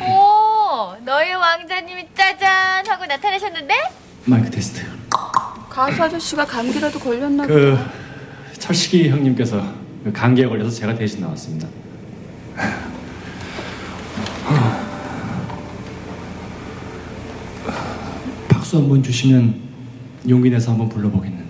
오, 너의 왕자님이 짜잔 되셨는데? 마이크 테스트. 가수 아저씨가 감기라도 걸렸나 그 보다. 철식이 형님께서 그 감기에 걸려서 제가 대신 나왔습니다. 박수 한번 주시면 용기 내서 한번 불러보겠는데.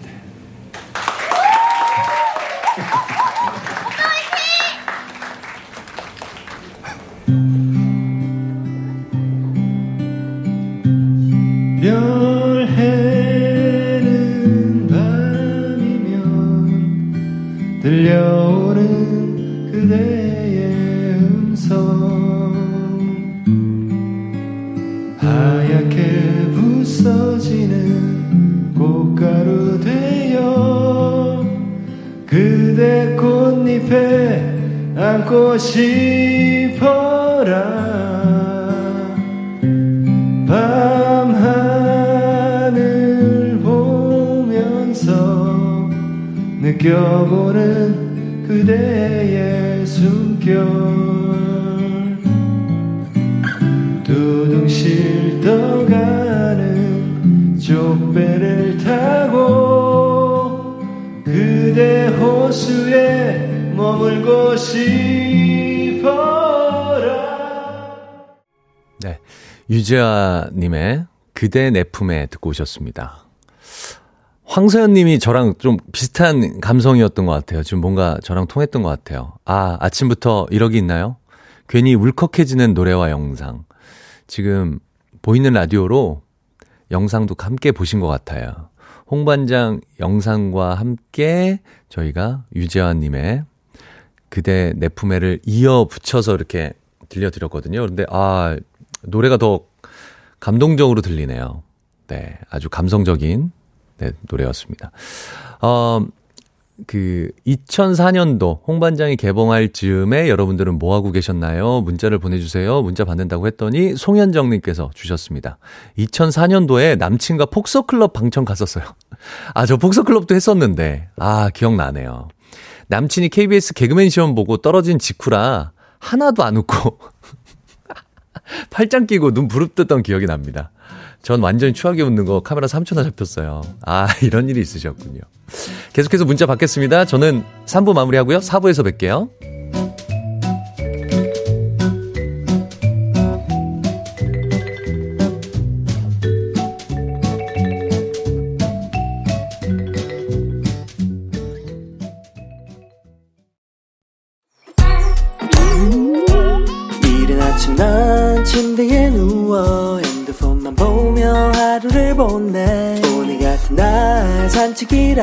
안고 싶어라. 밤하늘 보면서 느껴보는 그대의 숨결 머물고 싶어라 네. 유재하님의 그대 내 품에 듣고 오셨습니다. 황서연 님이 저랑 좀 비슷한 감성이었던 것 같아요. 지금 뭔가 저랑 통했던 것 같아요. 아, 아침부터 이러기 있나요? 괜히 울컥해지는 노래와 영상. 지금 보이는 라디오로 영상도 함께 보신 것 같아요. 홍반장 영상과 함께 저희가 유재환 님의 그대 내 품에를 이어 붙여서 이렇게 들려드렸거든요. 그런데 아, 노래가 더 감동적으로 들리네요. 네, 아주 감성적인 네, 노래였습니다. 어, 그 2004년도 홍반장이 개봉할 즈음에 여러분들은 뭐 하고 계셨나요? 문자를 보내주세요. 문자 받는다고 했더니 송현정님께서 주셨습니다. 2004년도에 남친과 폭서클럽 방청 갔었어요. 아, 저 폭서클럽도 했었는데 아 기억나네요. 남친이 KBS 개그맨 시험 보고 떨어진 직후라 하나도 안 웃고 팔짱 끼고 눈 부릅뜨던 기억이 납니다. 전 완전히 추하게 웃는 거 카메라 3초나 잡혔어요. 아, 이런 일이 있으셨군요. 계속해서 문자 받겠습니다. 저는 3부 마무리하고요. 4부에서 뵐게요.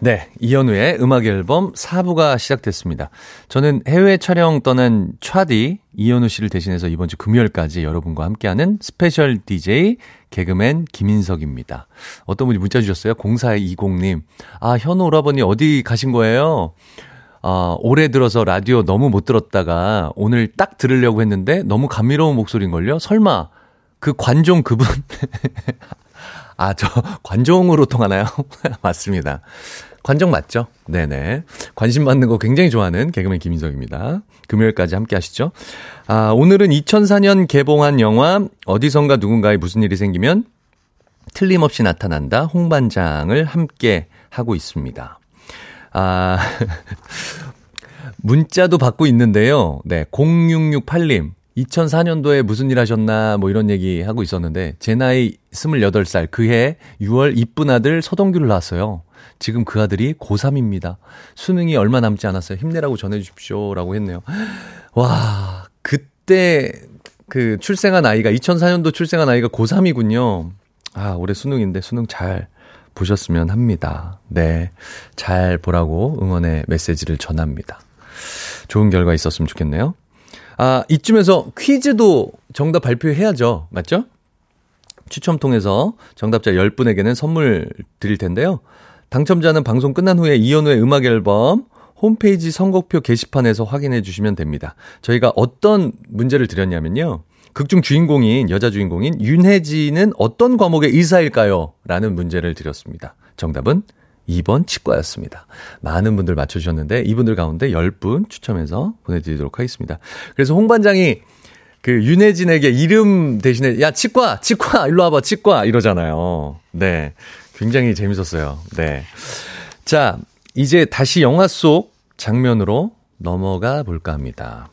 네, 이현우의 음악 앨범 4부가 시작됐습니다. 저는 해외 촬영 떠난 차디 이현우 씨를 대신해서 이번 주 금요일까지 여러분과 함께하는 스페셜 DJ 개그맨 김인석입니다. 어떤 분이 문자 주셨어요? 0420님. 아, 현우 오라버니 어디 가신 거예요? 아, 올해 들어서 라디오 너무 못 들었다가 오늘 딱 들으려고 했는데 너무 감미로운 목소리인걸요? 설마 그 관종 그분 아, 저 관종으로 통하나요? 맞습니다. 관종 맞죠? 네네. 관심 받는 거 굉장히 좋아하는 개그맨 김인석입니다. 금요일까지 함께 하시죠. 아, 오늘은 2004년 개봉한 영화 어디선가 누군가에 무슨 일이 생기면 틀림없이 나타난다 홍반장을 함께 하고 있습니다. 아, 문자도 받고 있는데요. 네, 0668님. 2004년도에 무슨 일 하셨나 뭐 이런 얘기 하고 있었는데 제 나이 28살 그해 6월 이쁜 아들 서동규를 낳았어요. 지금 그 아들이 고3입니다. 수능이 얼마 남지 않았어요. 힘내라고 전해 주십시오 라고 했네요. 와, 그때 그 출생한 아이가 2004년도 출생한 아이가 고3이군요. 아, 올해 수능인데 수능 잘 보셨으면 합니다. 네. 잘 보라고 응원의 메시지를 전합니다. 좋은 결과 있었으면 좋겠네요. 아, 이쯤에서 퀴즈도 정답 발표해야죠. 맞죠? 추첨 통해서 정답자 10분에게는 선물 드릴 텐데요. 당첨자는 방송 끝난 후에 이현우의 음악 앨범 홈페이지 선곡표 게시판에서 확인해 주시면 됩니다. 저희가 어떤 문제를 드렸냐면요. 극중 주인공인, 여자 주인공인 윤혜진은 어떤 과목의 의사일까요? 라는 문제를 드렸습니다. 정답은 2번 치과였습니다. 많은 분들 맞춰주셨는데 이분들 가운데 10분 추첨해서 보내드리도록 하겠습니다. 그래서 홍 반장이 그 윤혜진에게 이름 대신에 야 치과 치과 일로 와봐 치과 이러잖아요. 네, 굉장히 재밌었어요. 네, 자 이제 다시 영화 속 장면으로 넘어가 볼까 합니다.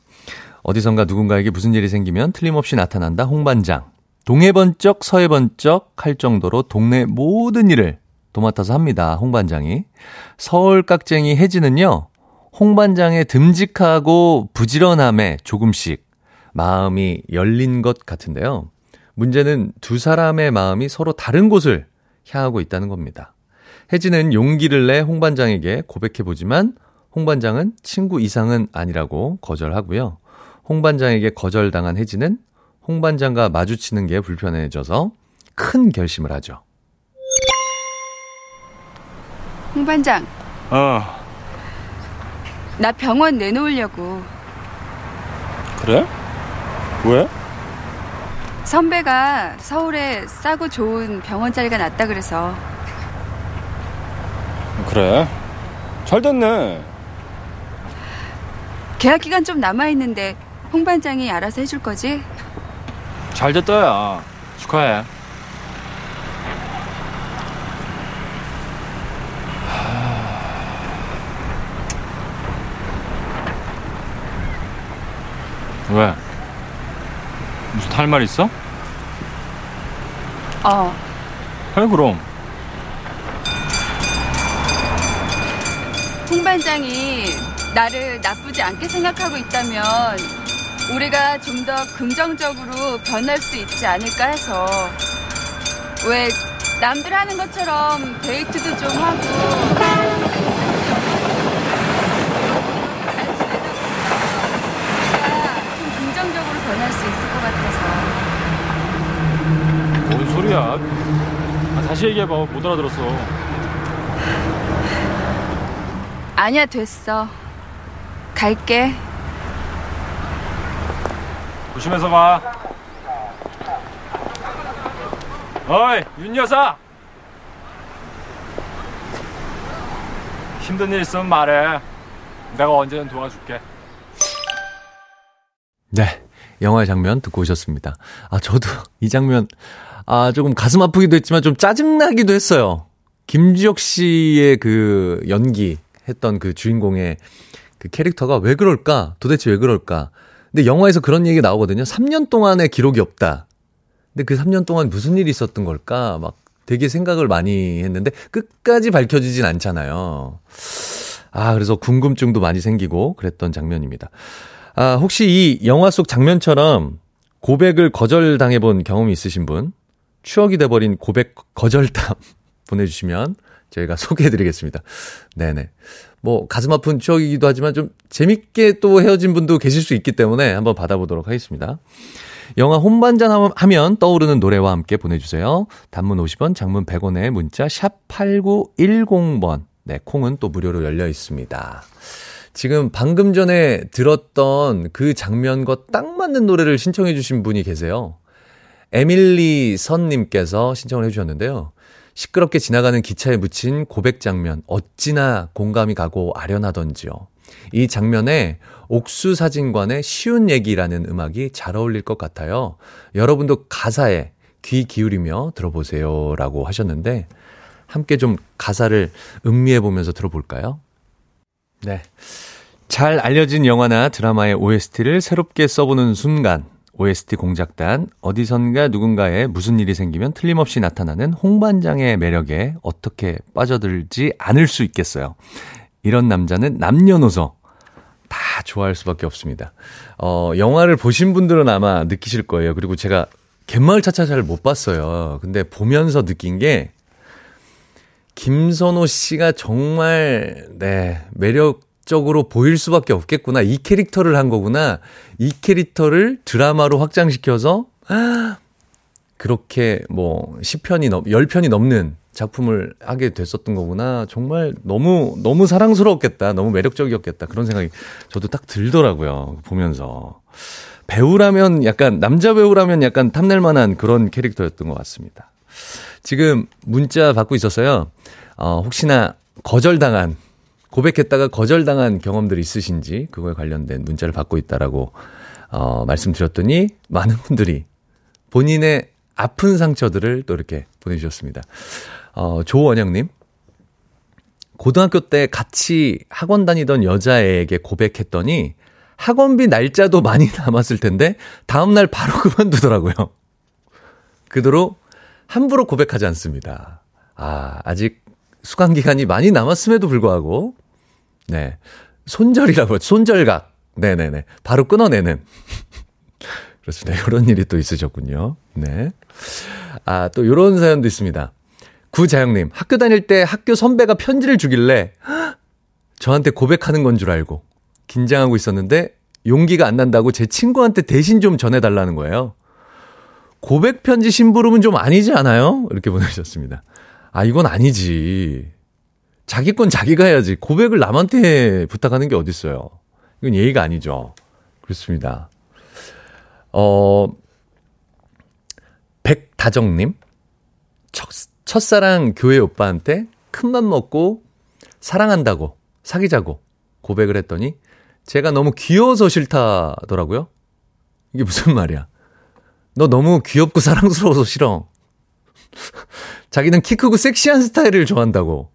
어디선가 누군가에게 무슨 일이 생기면 틀림없이 나타난다 홍반장. 동해 번쩍 서해 번쩍 할 정도로 동네 모든 일을 도맡아서 합니다. 홍반장이. 서울 깍쟁이 혜진은요. 홍반장의 듬직하고 부지런함에 조금씩 마음이 열린 것 같은데요. 문제는 두 사람의 마음이 서로 다른 곳을 향하고 있다는 겁니다. 혜진은 용기를 내 홍반장에게 고백해보지만 홍반장은 친구 이상은 아니라고 거절하고요. 홍반장에게 거절당한 혜진은 홍반장과 마주치는 게 불편해져서 큰 결심을 하죠. 홍반장, 어, 나 병원 내놓으려고. 그래? 왜? 선배가 서울에 싸고 좋은 병원 자리가 낫다 그래서. 그래. 잘 됐네. 계약 기간 좀 남아있는데 홍 반장이 알아서 해줄 거지? 잘 됐다, 야. 축하해. 왜? 할 말 있어? 어. 해 그럼. 홍 반장이 나를 나쁘지 않게 생각하고 있다면 우리가 좀 더 긍정적으로 변할 수 있지 않을까 해서 왜 남들 하는 것처럼 데이트도 좀 하고 우리가 좀 긍정적으로 변할 수 있을 것 같아서 뭔 소리야? 아, 다시 얘기해봐. 못 알아들었어. 아니야 됐어 갈게 조심해서 가. 어이, 윤 여사! 힘든 일 있으면 말해. 내가 언제든 도와줄게. 네. 영화의 장면 듣고 오셨습니다. 아, 저도 이 장면, 아, 조금 가슴 아프기도 했지만 좀 짜증나기도 했어요. 김주혁 씨의 그 연기 했던 그 주인공의 그 캐릭터가 왜 그럴까? 도대체 왜 그럴까? 근데 영화에서 그런 얘기 나오거든요. 3년 동안의 기록이 없다. 근데 그 3년 동안 무슨 일이 있었던 걸까? 막 되게 생각을 많이 했는데 끝까지 밝혀지진 않잖아요. 아, 그래서 궁금증도 많이 생기고 그랬던 장면입니다. 아, 혹시 이 영화 속 장면처럼 고백을 거절당해 본 경험이 있으신 분? 추억이 돼버린 고백 거절담 보내주시면 저희가 소개해 드리겠습니다. 네네. 뭐, 가슴 아픈 추억이기도 하지만 좀 재밌게 또 헤어진 분도 계실 수 있기 때문에 한번 받아보도록 하겠습니다. 영화 혼반전 하면 떠오르는 노래와 함께 보내주세요. 단문 50원, 장문 100원에 문자 샵 8910번. 네, 콩은 또 무료로 열려 있습니다. 지금 방금 전에 들었던 그 장면과 딱 맞는 노래를 신청해 주신 분이 계세요. 에밀리 선님께서 신청을 해주셨는데요. 시끄럽게 지나가는 기차에 묻힌 고백 장면, 어찌나 공감이 가고 아련하던지요. 이 장면에 옥수 사진관의 쉬운 얘기라는 음악이 잘 어울릴 것 같아요. 여러분도 가사에 귀 기울이며 들어보세요. 라고 하셨는데, 함께 좀 가사를 음미해 보면서 들어볼까요? 네. 잘 알려진 영화나 드라마의 OST를 새롭게 써보는 순간, OST 공작단, 어디선가 누군가에 무슨 일이 생기면 틀림없이 나타나는 홍반장의 매력에 어떻게 빠져들지 않을 수 있겠어요. 이런 남자는 남녀노소 다 좋아할 수밖에 없습니다. 어, 영화를 보신 분들은 아마 느끼실 거예요. 그리고 제가 갯마을 차차 잘 못 봤어요. 근데 보면서 느낀 게 김선호 씨가 정말 네, 매력 적으로 보일 수밖에 없겠구나. 이 캐릭터를 한 거구나. 이 캐릭터를 드라마로 확장시켜서 그렇게 뭐 10편이 넘 10편이 넘는 작품을 하게 됐었던 거구나. 정말 너무, 너무 사랑스러웠겠다. 너무 매력적이었겠다. 그런 생각이 저도 딱 들더라고요. 보면서. 배우라면 약간, 남자 배우라면 약간 탐낼 만한 그런 캐릭터였던 것 같습니다. 지금 문자 받고 있었어요. 어, 혹시나 거절당한, 고백했다가 거절당한 경험들 있으신지 그거에 관련된 문자를 받고 있다라고, 어, 말씀드렸더니 많은 분들이 본인의 아픈 상처들을 또 이렇게 보내주셨습니다. 어, 조원영님. 고등학교 때 같이 학원 다니던 여자애에게 고백했더니 학원비 날짜도 많이 남았을 텐데 다음날 바로 그만두더라고요. 그대로 함부로 고백하지 않습니다. 아, 아직 수강 기간이 많이 남았음에도 불구하고 네. 손절이라고 손절각. 네네네. 바로 끊어내는. 그렇습니다. 이런 일이 또 있으셨군요. 네. 아, 또 이런 사연도 있습니다. 구자영님, 학교 다닐 때 학교 선배가 편지를 주길래 저한테 고백하는 건 줄 알고 긴장하고 있었는데 용기가 안 난다고 제 친구한테 대신 좀 전해달라는 거예요. 고백 편지 심부름은 좀 아니지 않아요? 이렇게 보내주셨습니다. 아, 이건 아니지. 자기 건 자기가 해야지. 고백을 남한테 부탁하는 게 어딨어요. 이건 예의가 아니죠. 그렇습니다. 어, 백다정님. 첫, 첫사랑 교회 오빠한테 큰맘 먹고 사랑한다고 사귀자고 고백을 했더니 제가 너무 귀여워서 싫다더라고요. 이게 무슨 말이야? 너 너무 귀엽고 사랑스러워서 싫어. 자기는 키 크고 섹시한 스타일을 좋아한다고.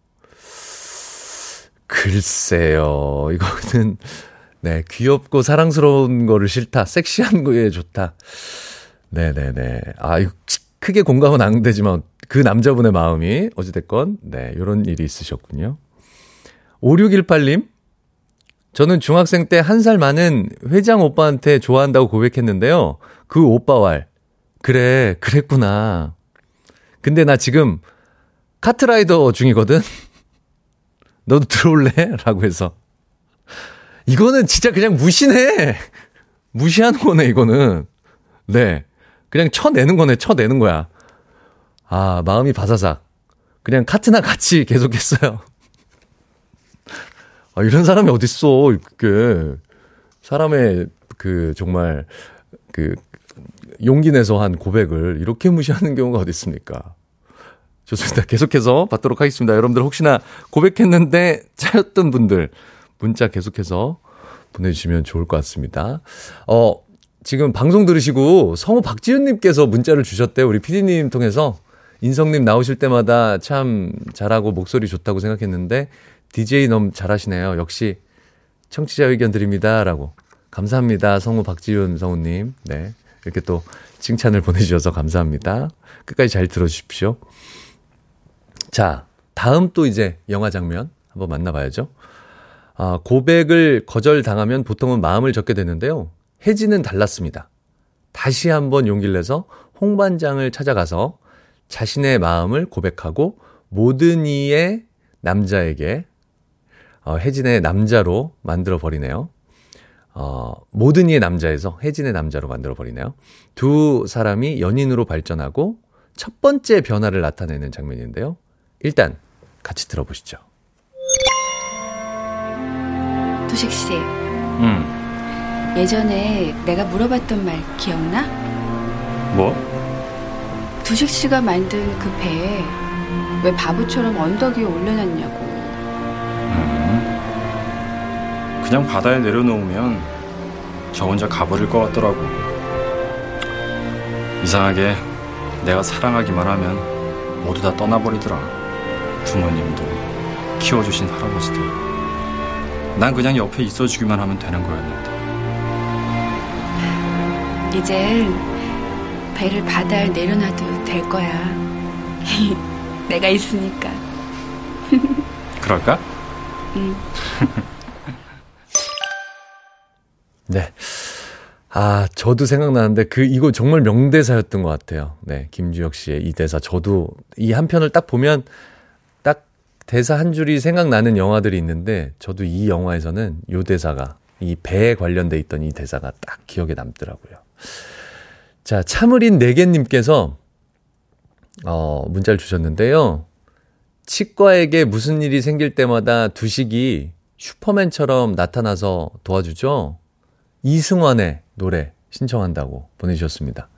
글쎄요. 이거는 네, 귀엽고 사랑스러운 거를 싫다. 섹시한 거에 좋다. 네네네. 아, 이거 크게 공감은 안 되지만 그 남자분의 마음이 어찌됐건, 네, 요런 일이 있으셨군요. 5618님, 저는 중학생 때 한 살 많은 회장 오빠한테 좋아한다고 고백했는데요. 그 오빠 왈. 그래, 그랬구나. 근데 나 지금 카트라이더 중이거든? 너도 들어올래? 라고 해서. 이거는 진짜 그냥 무시네. 무시하는 거네, 이거는. 네. 그냥 쳐내는 거네, 쳐내는 거야. 아, 마음이 바사삭. 그냥 카트나 같이 계속했어요. 아, 이런 사람이 어딨어, 이게. 사람의 그, 정말, 그, 용기 내서 한 고백을 이렇게 무시하는 경우가 어디 있습니까? 좋습니다. 계속해서 받도록 하겠습니다. 여러분들 혹시나 고백했는데 차였던 분들 문자 계속해서 보내주시면 좋을 것 같습니다. 어, 지금 방송 들으시고 성우 박지윤님께서 문자를 주셨대요. 우리 피디님 통해서 인성님 나오실 때마다 참 잘하고 목소리 좋다고 생각했는데 DJ 너무 잘하시네요. 역시 청취자 의견 드립니다. 라고. 감사합니다. 성우 박지윤 성우님. 네. 이렇게 또 칭찬을 보내주셔서 감사합니다. 끝까지 잘 들어주십시오. 자, 다음 또 이제 영화 장면 한번 만나봐야죠. 아, 고백을 거절당하면 보통은 마음을 접게 되는데요. 혜진은 달랐습니다. 다시 한번 용기를 내서 홍반장을 찾아가서 자신의 마음을 고백하고 모든 이의 남자에게 어, 혜진의 남자로 만들어 버리네요. 어, 모든 이의 남자에서 혜진의 남자로 만들어 버리네요. 두 사람이 연인으로 발전하고 첫 번째 변화를 나타내는 장면인데요. 일단 같이 들어보시죠. 도식 씨, 응. 예전에 내가 물어봤던 말 기억나? 뭐? 두식 씨가 만든 그 배에 왜 바보처럼 언덕 위에 올려놨냐고. 음. 그냥 바다에 내려놓으면 저 혼자 가버릴 것 같더라고. 이상하게 내가 사랑하기만 하면 모두 다 떠나버리더라. 부모님도 키워주신 할아버지도. 난 그냥 옆에 있어주기만 하면 되는 거였는데. 이젠 배를 바다에 내려놔도 될 거야. 내가 있으니까. 그럴까? 응. 네. 아, 저도 생각나는데 그 이거 정말 명대사였던 것 같아요. 네, 김주혁 씨의 이 대사 저도 이 한 편을 딱 보면 딱 대사 한 줄이 생각나는 영화들이 있는데 저도 이 영화에서는 요 대사가 이 배에 관련돼 있던 이 대사가 딱 기억에 남더라고요. 자, 참을인 네개님께서 어, 문자를 주셨는데요. 치과에게 무슨 일이 생길 때마다 두식이 슈퍼맨처럼 나타나서 도와주죠? 이승환의 노래 신청한다고 보내주셨습니다.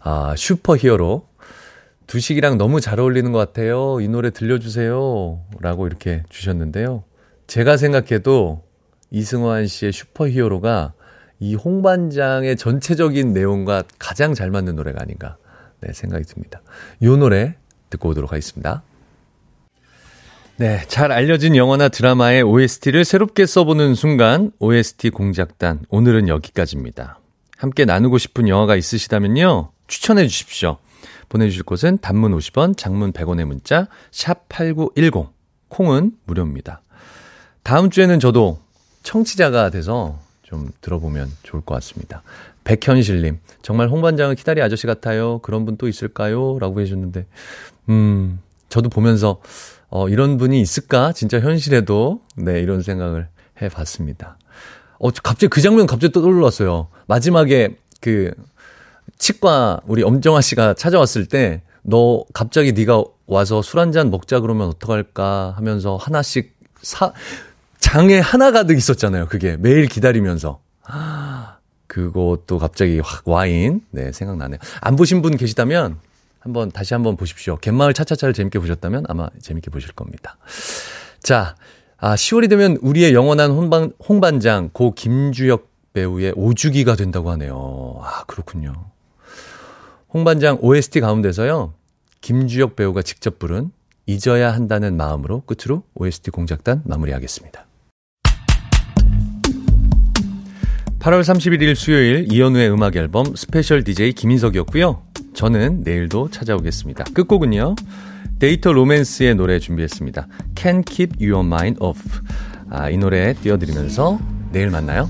아, Super Hero. 두식이랑 너무 잘 어울리는 것 같아요. 이 노래 들려주세요. 라고 이렇게 주셨는데요. 제가 생각해도 이승환 씨의 Super Hero가 이 홍반장의 전체적인 내용과 가장 잘 맞는 노래가 아닌가 네, 생각이 듭니다. 이 노래 듣고 오도록 하겠습니다. 네, 잘 알려진 영화나 드라마의 OST를 새롭게 써보는 순간 OST 공작단 오늘은 여기까지입니다. 함께 나누고 싶은 영화가 있으시다면요. 추천해 주십시오. 보내주실 곳은 단문 50원, 장문 100원의 문자 샵8910 콩은 무료입니다. 다음 주에는 저도 청취자가 돼서 좀 들어보면 좋을 것 같습니다. 백현실님, 정말 홍반장은 키다리 아저씨 같아요. 그런 분 또 있을까요? 라고 해주셨는데, 음, 저도 보면서, 어, 이런 분이 있을까? 진짜 현실에도, 네, 이런 생각을 해 봤습니다. 어, 갑자기 그 장면 갑자기 떠올랐어요. 마지막에 그, 치과 우리 엄정아 씨가 찾아왔을 때, 너 갑자기 네가 와서 술 한 잔 먹자 그러면 어떡할까 하면서 하나씩 사, 장에 하나 가득 있었잖아요. 그게 매일 기다리면서. 그것도 갑자기 확 와인. 네, 생각나네요. 안 보신 분 계시다면 한번 다시 한번 보십시오. 갯마을 차차차를 재밌게 보셨다면 아마 재밌게 보실 겁니다. 자, 아, 10월이 되면 우리의 영원한 홍반, 홍반장 고 김주혁 배우의 오주기가 된다고 하네요. 아, 그렇군요. 홍반장 OST 가운데서요. 김주혁 배우가 직접 부른 잊어야 한다는 마음으로 끝으로 OST 공작단 마무리하겠습니다. 8월 31일 수요일 이현우의 음악 앨범 스페셜 DJ 김인석이었고요. 저는 내일도 찾아오겠습니다. 끝곡은요. 데이터 로맨스의 노래 준비했습니다. Can Keep Your Mind Off. 아, 이 노래 띄워드리면서 내일 만나요.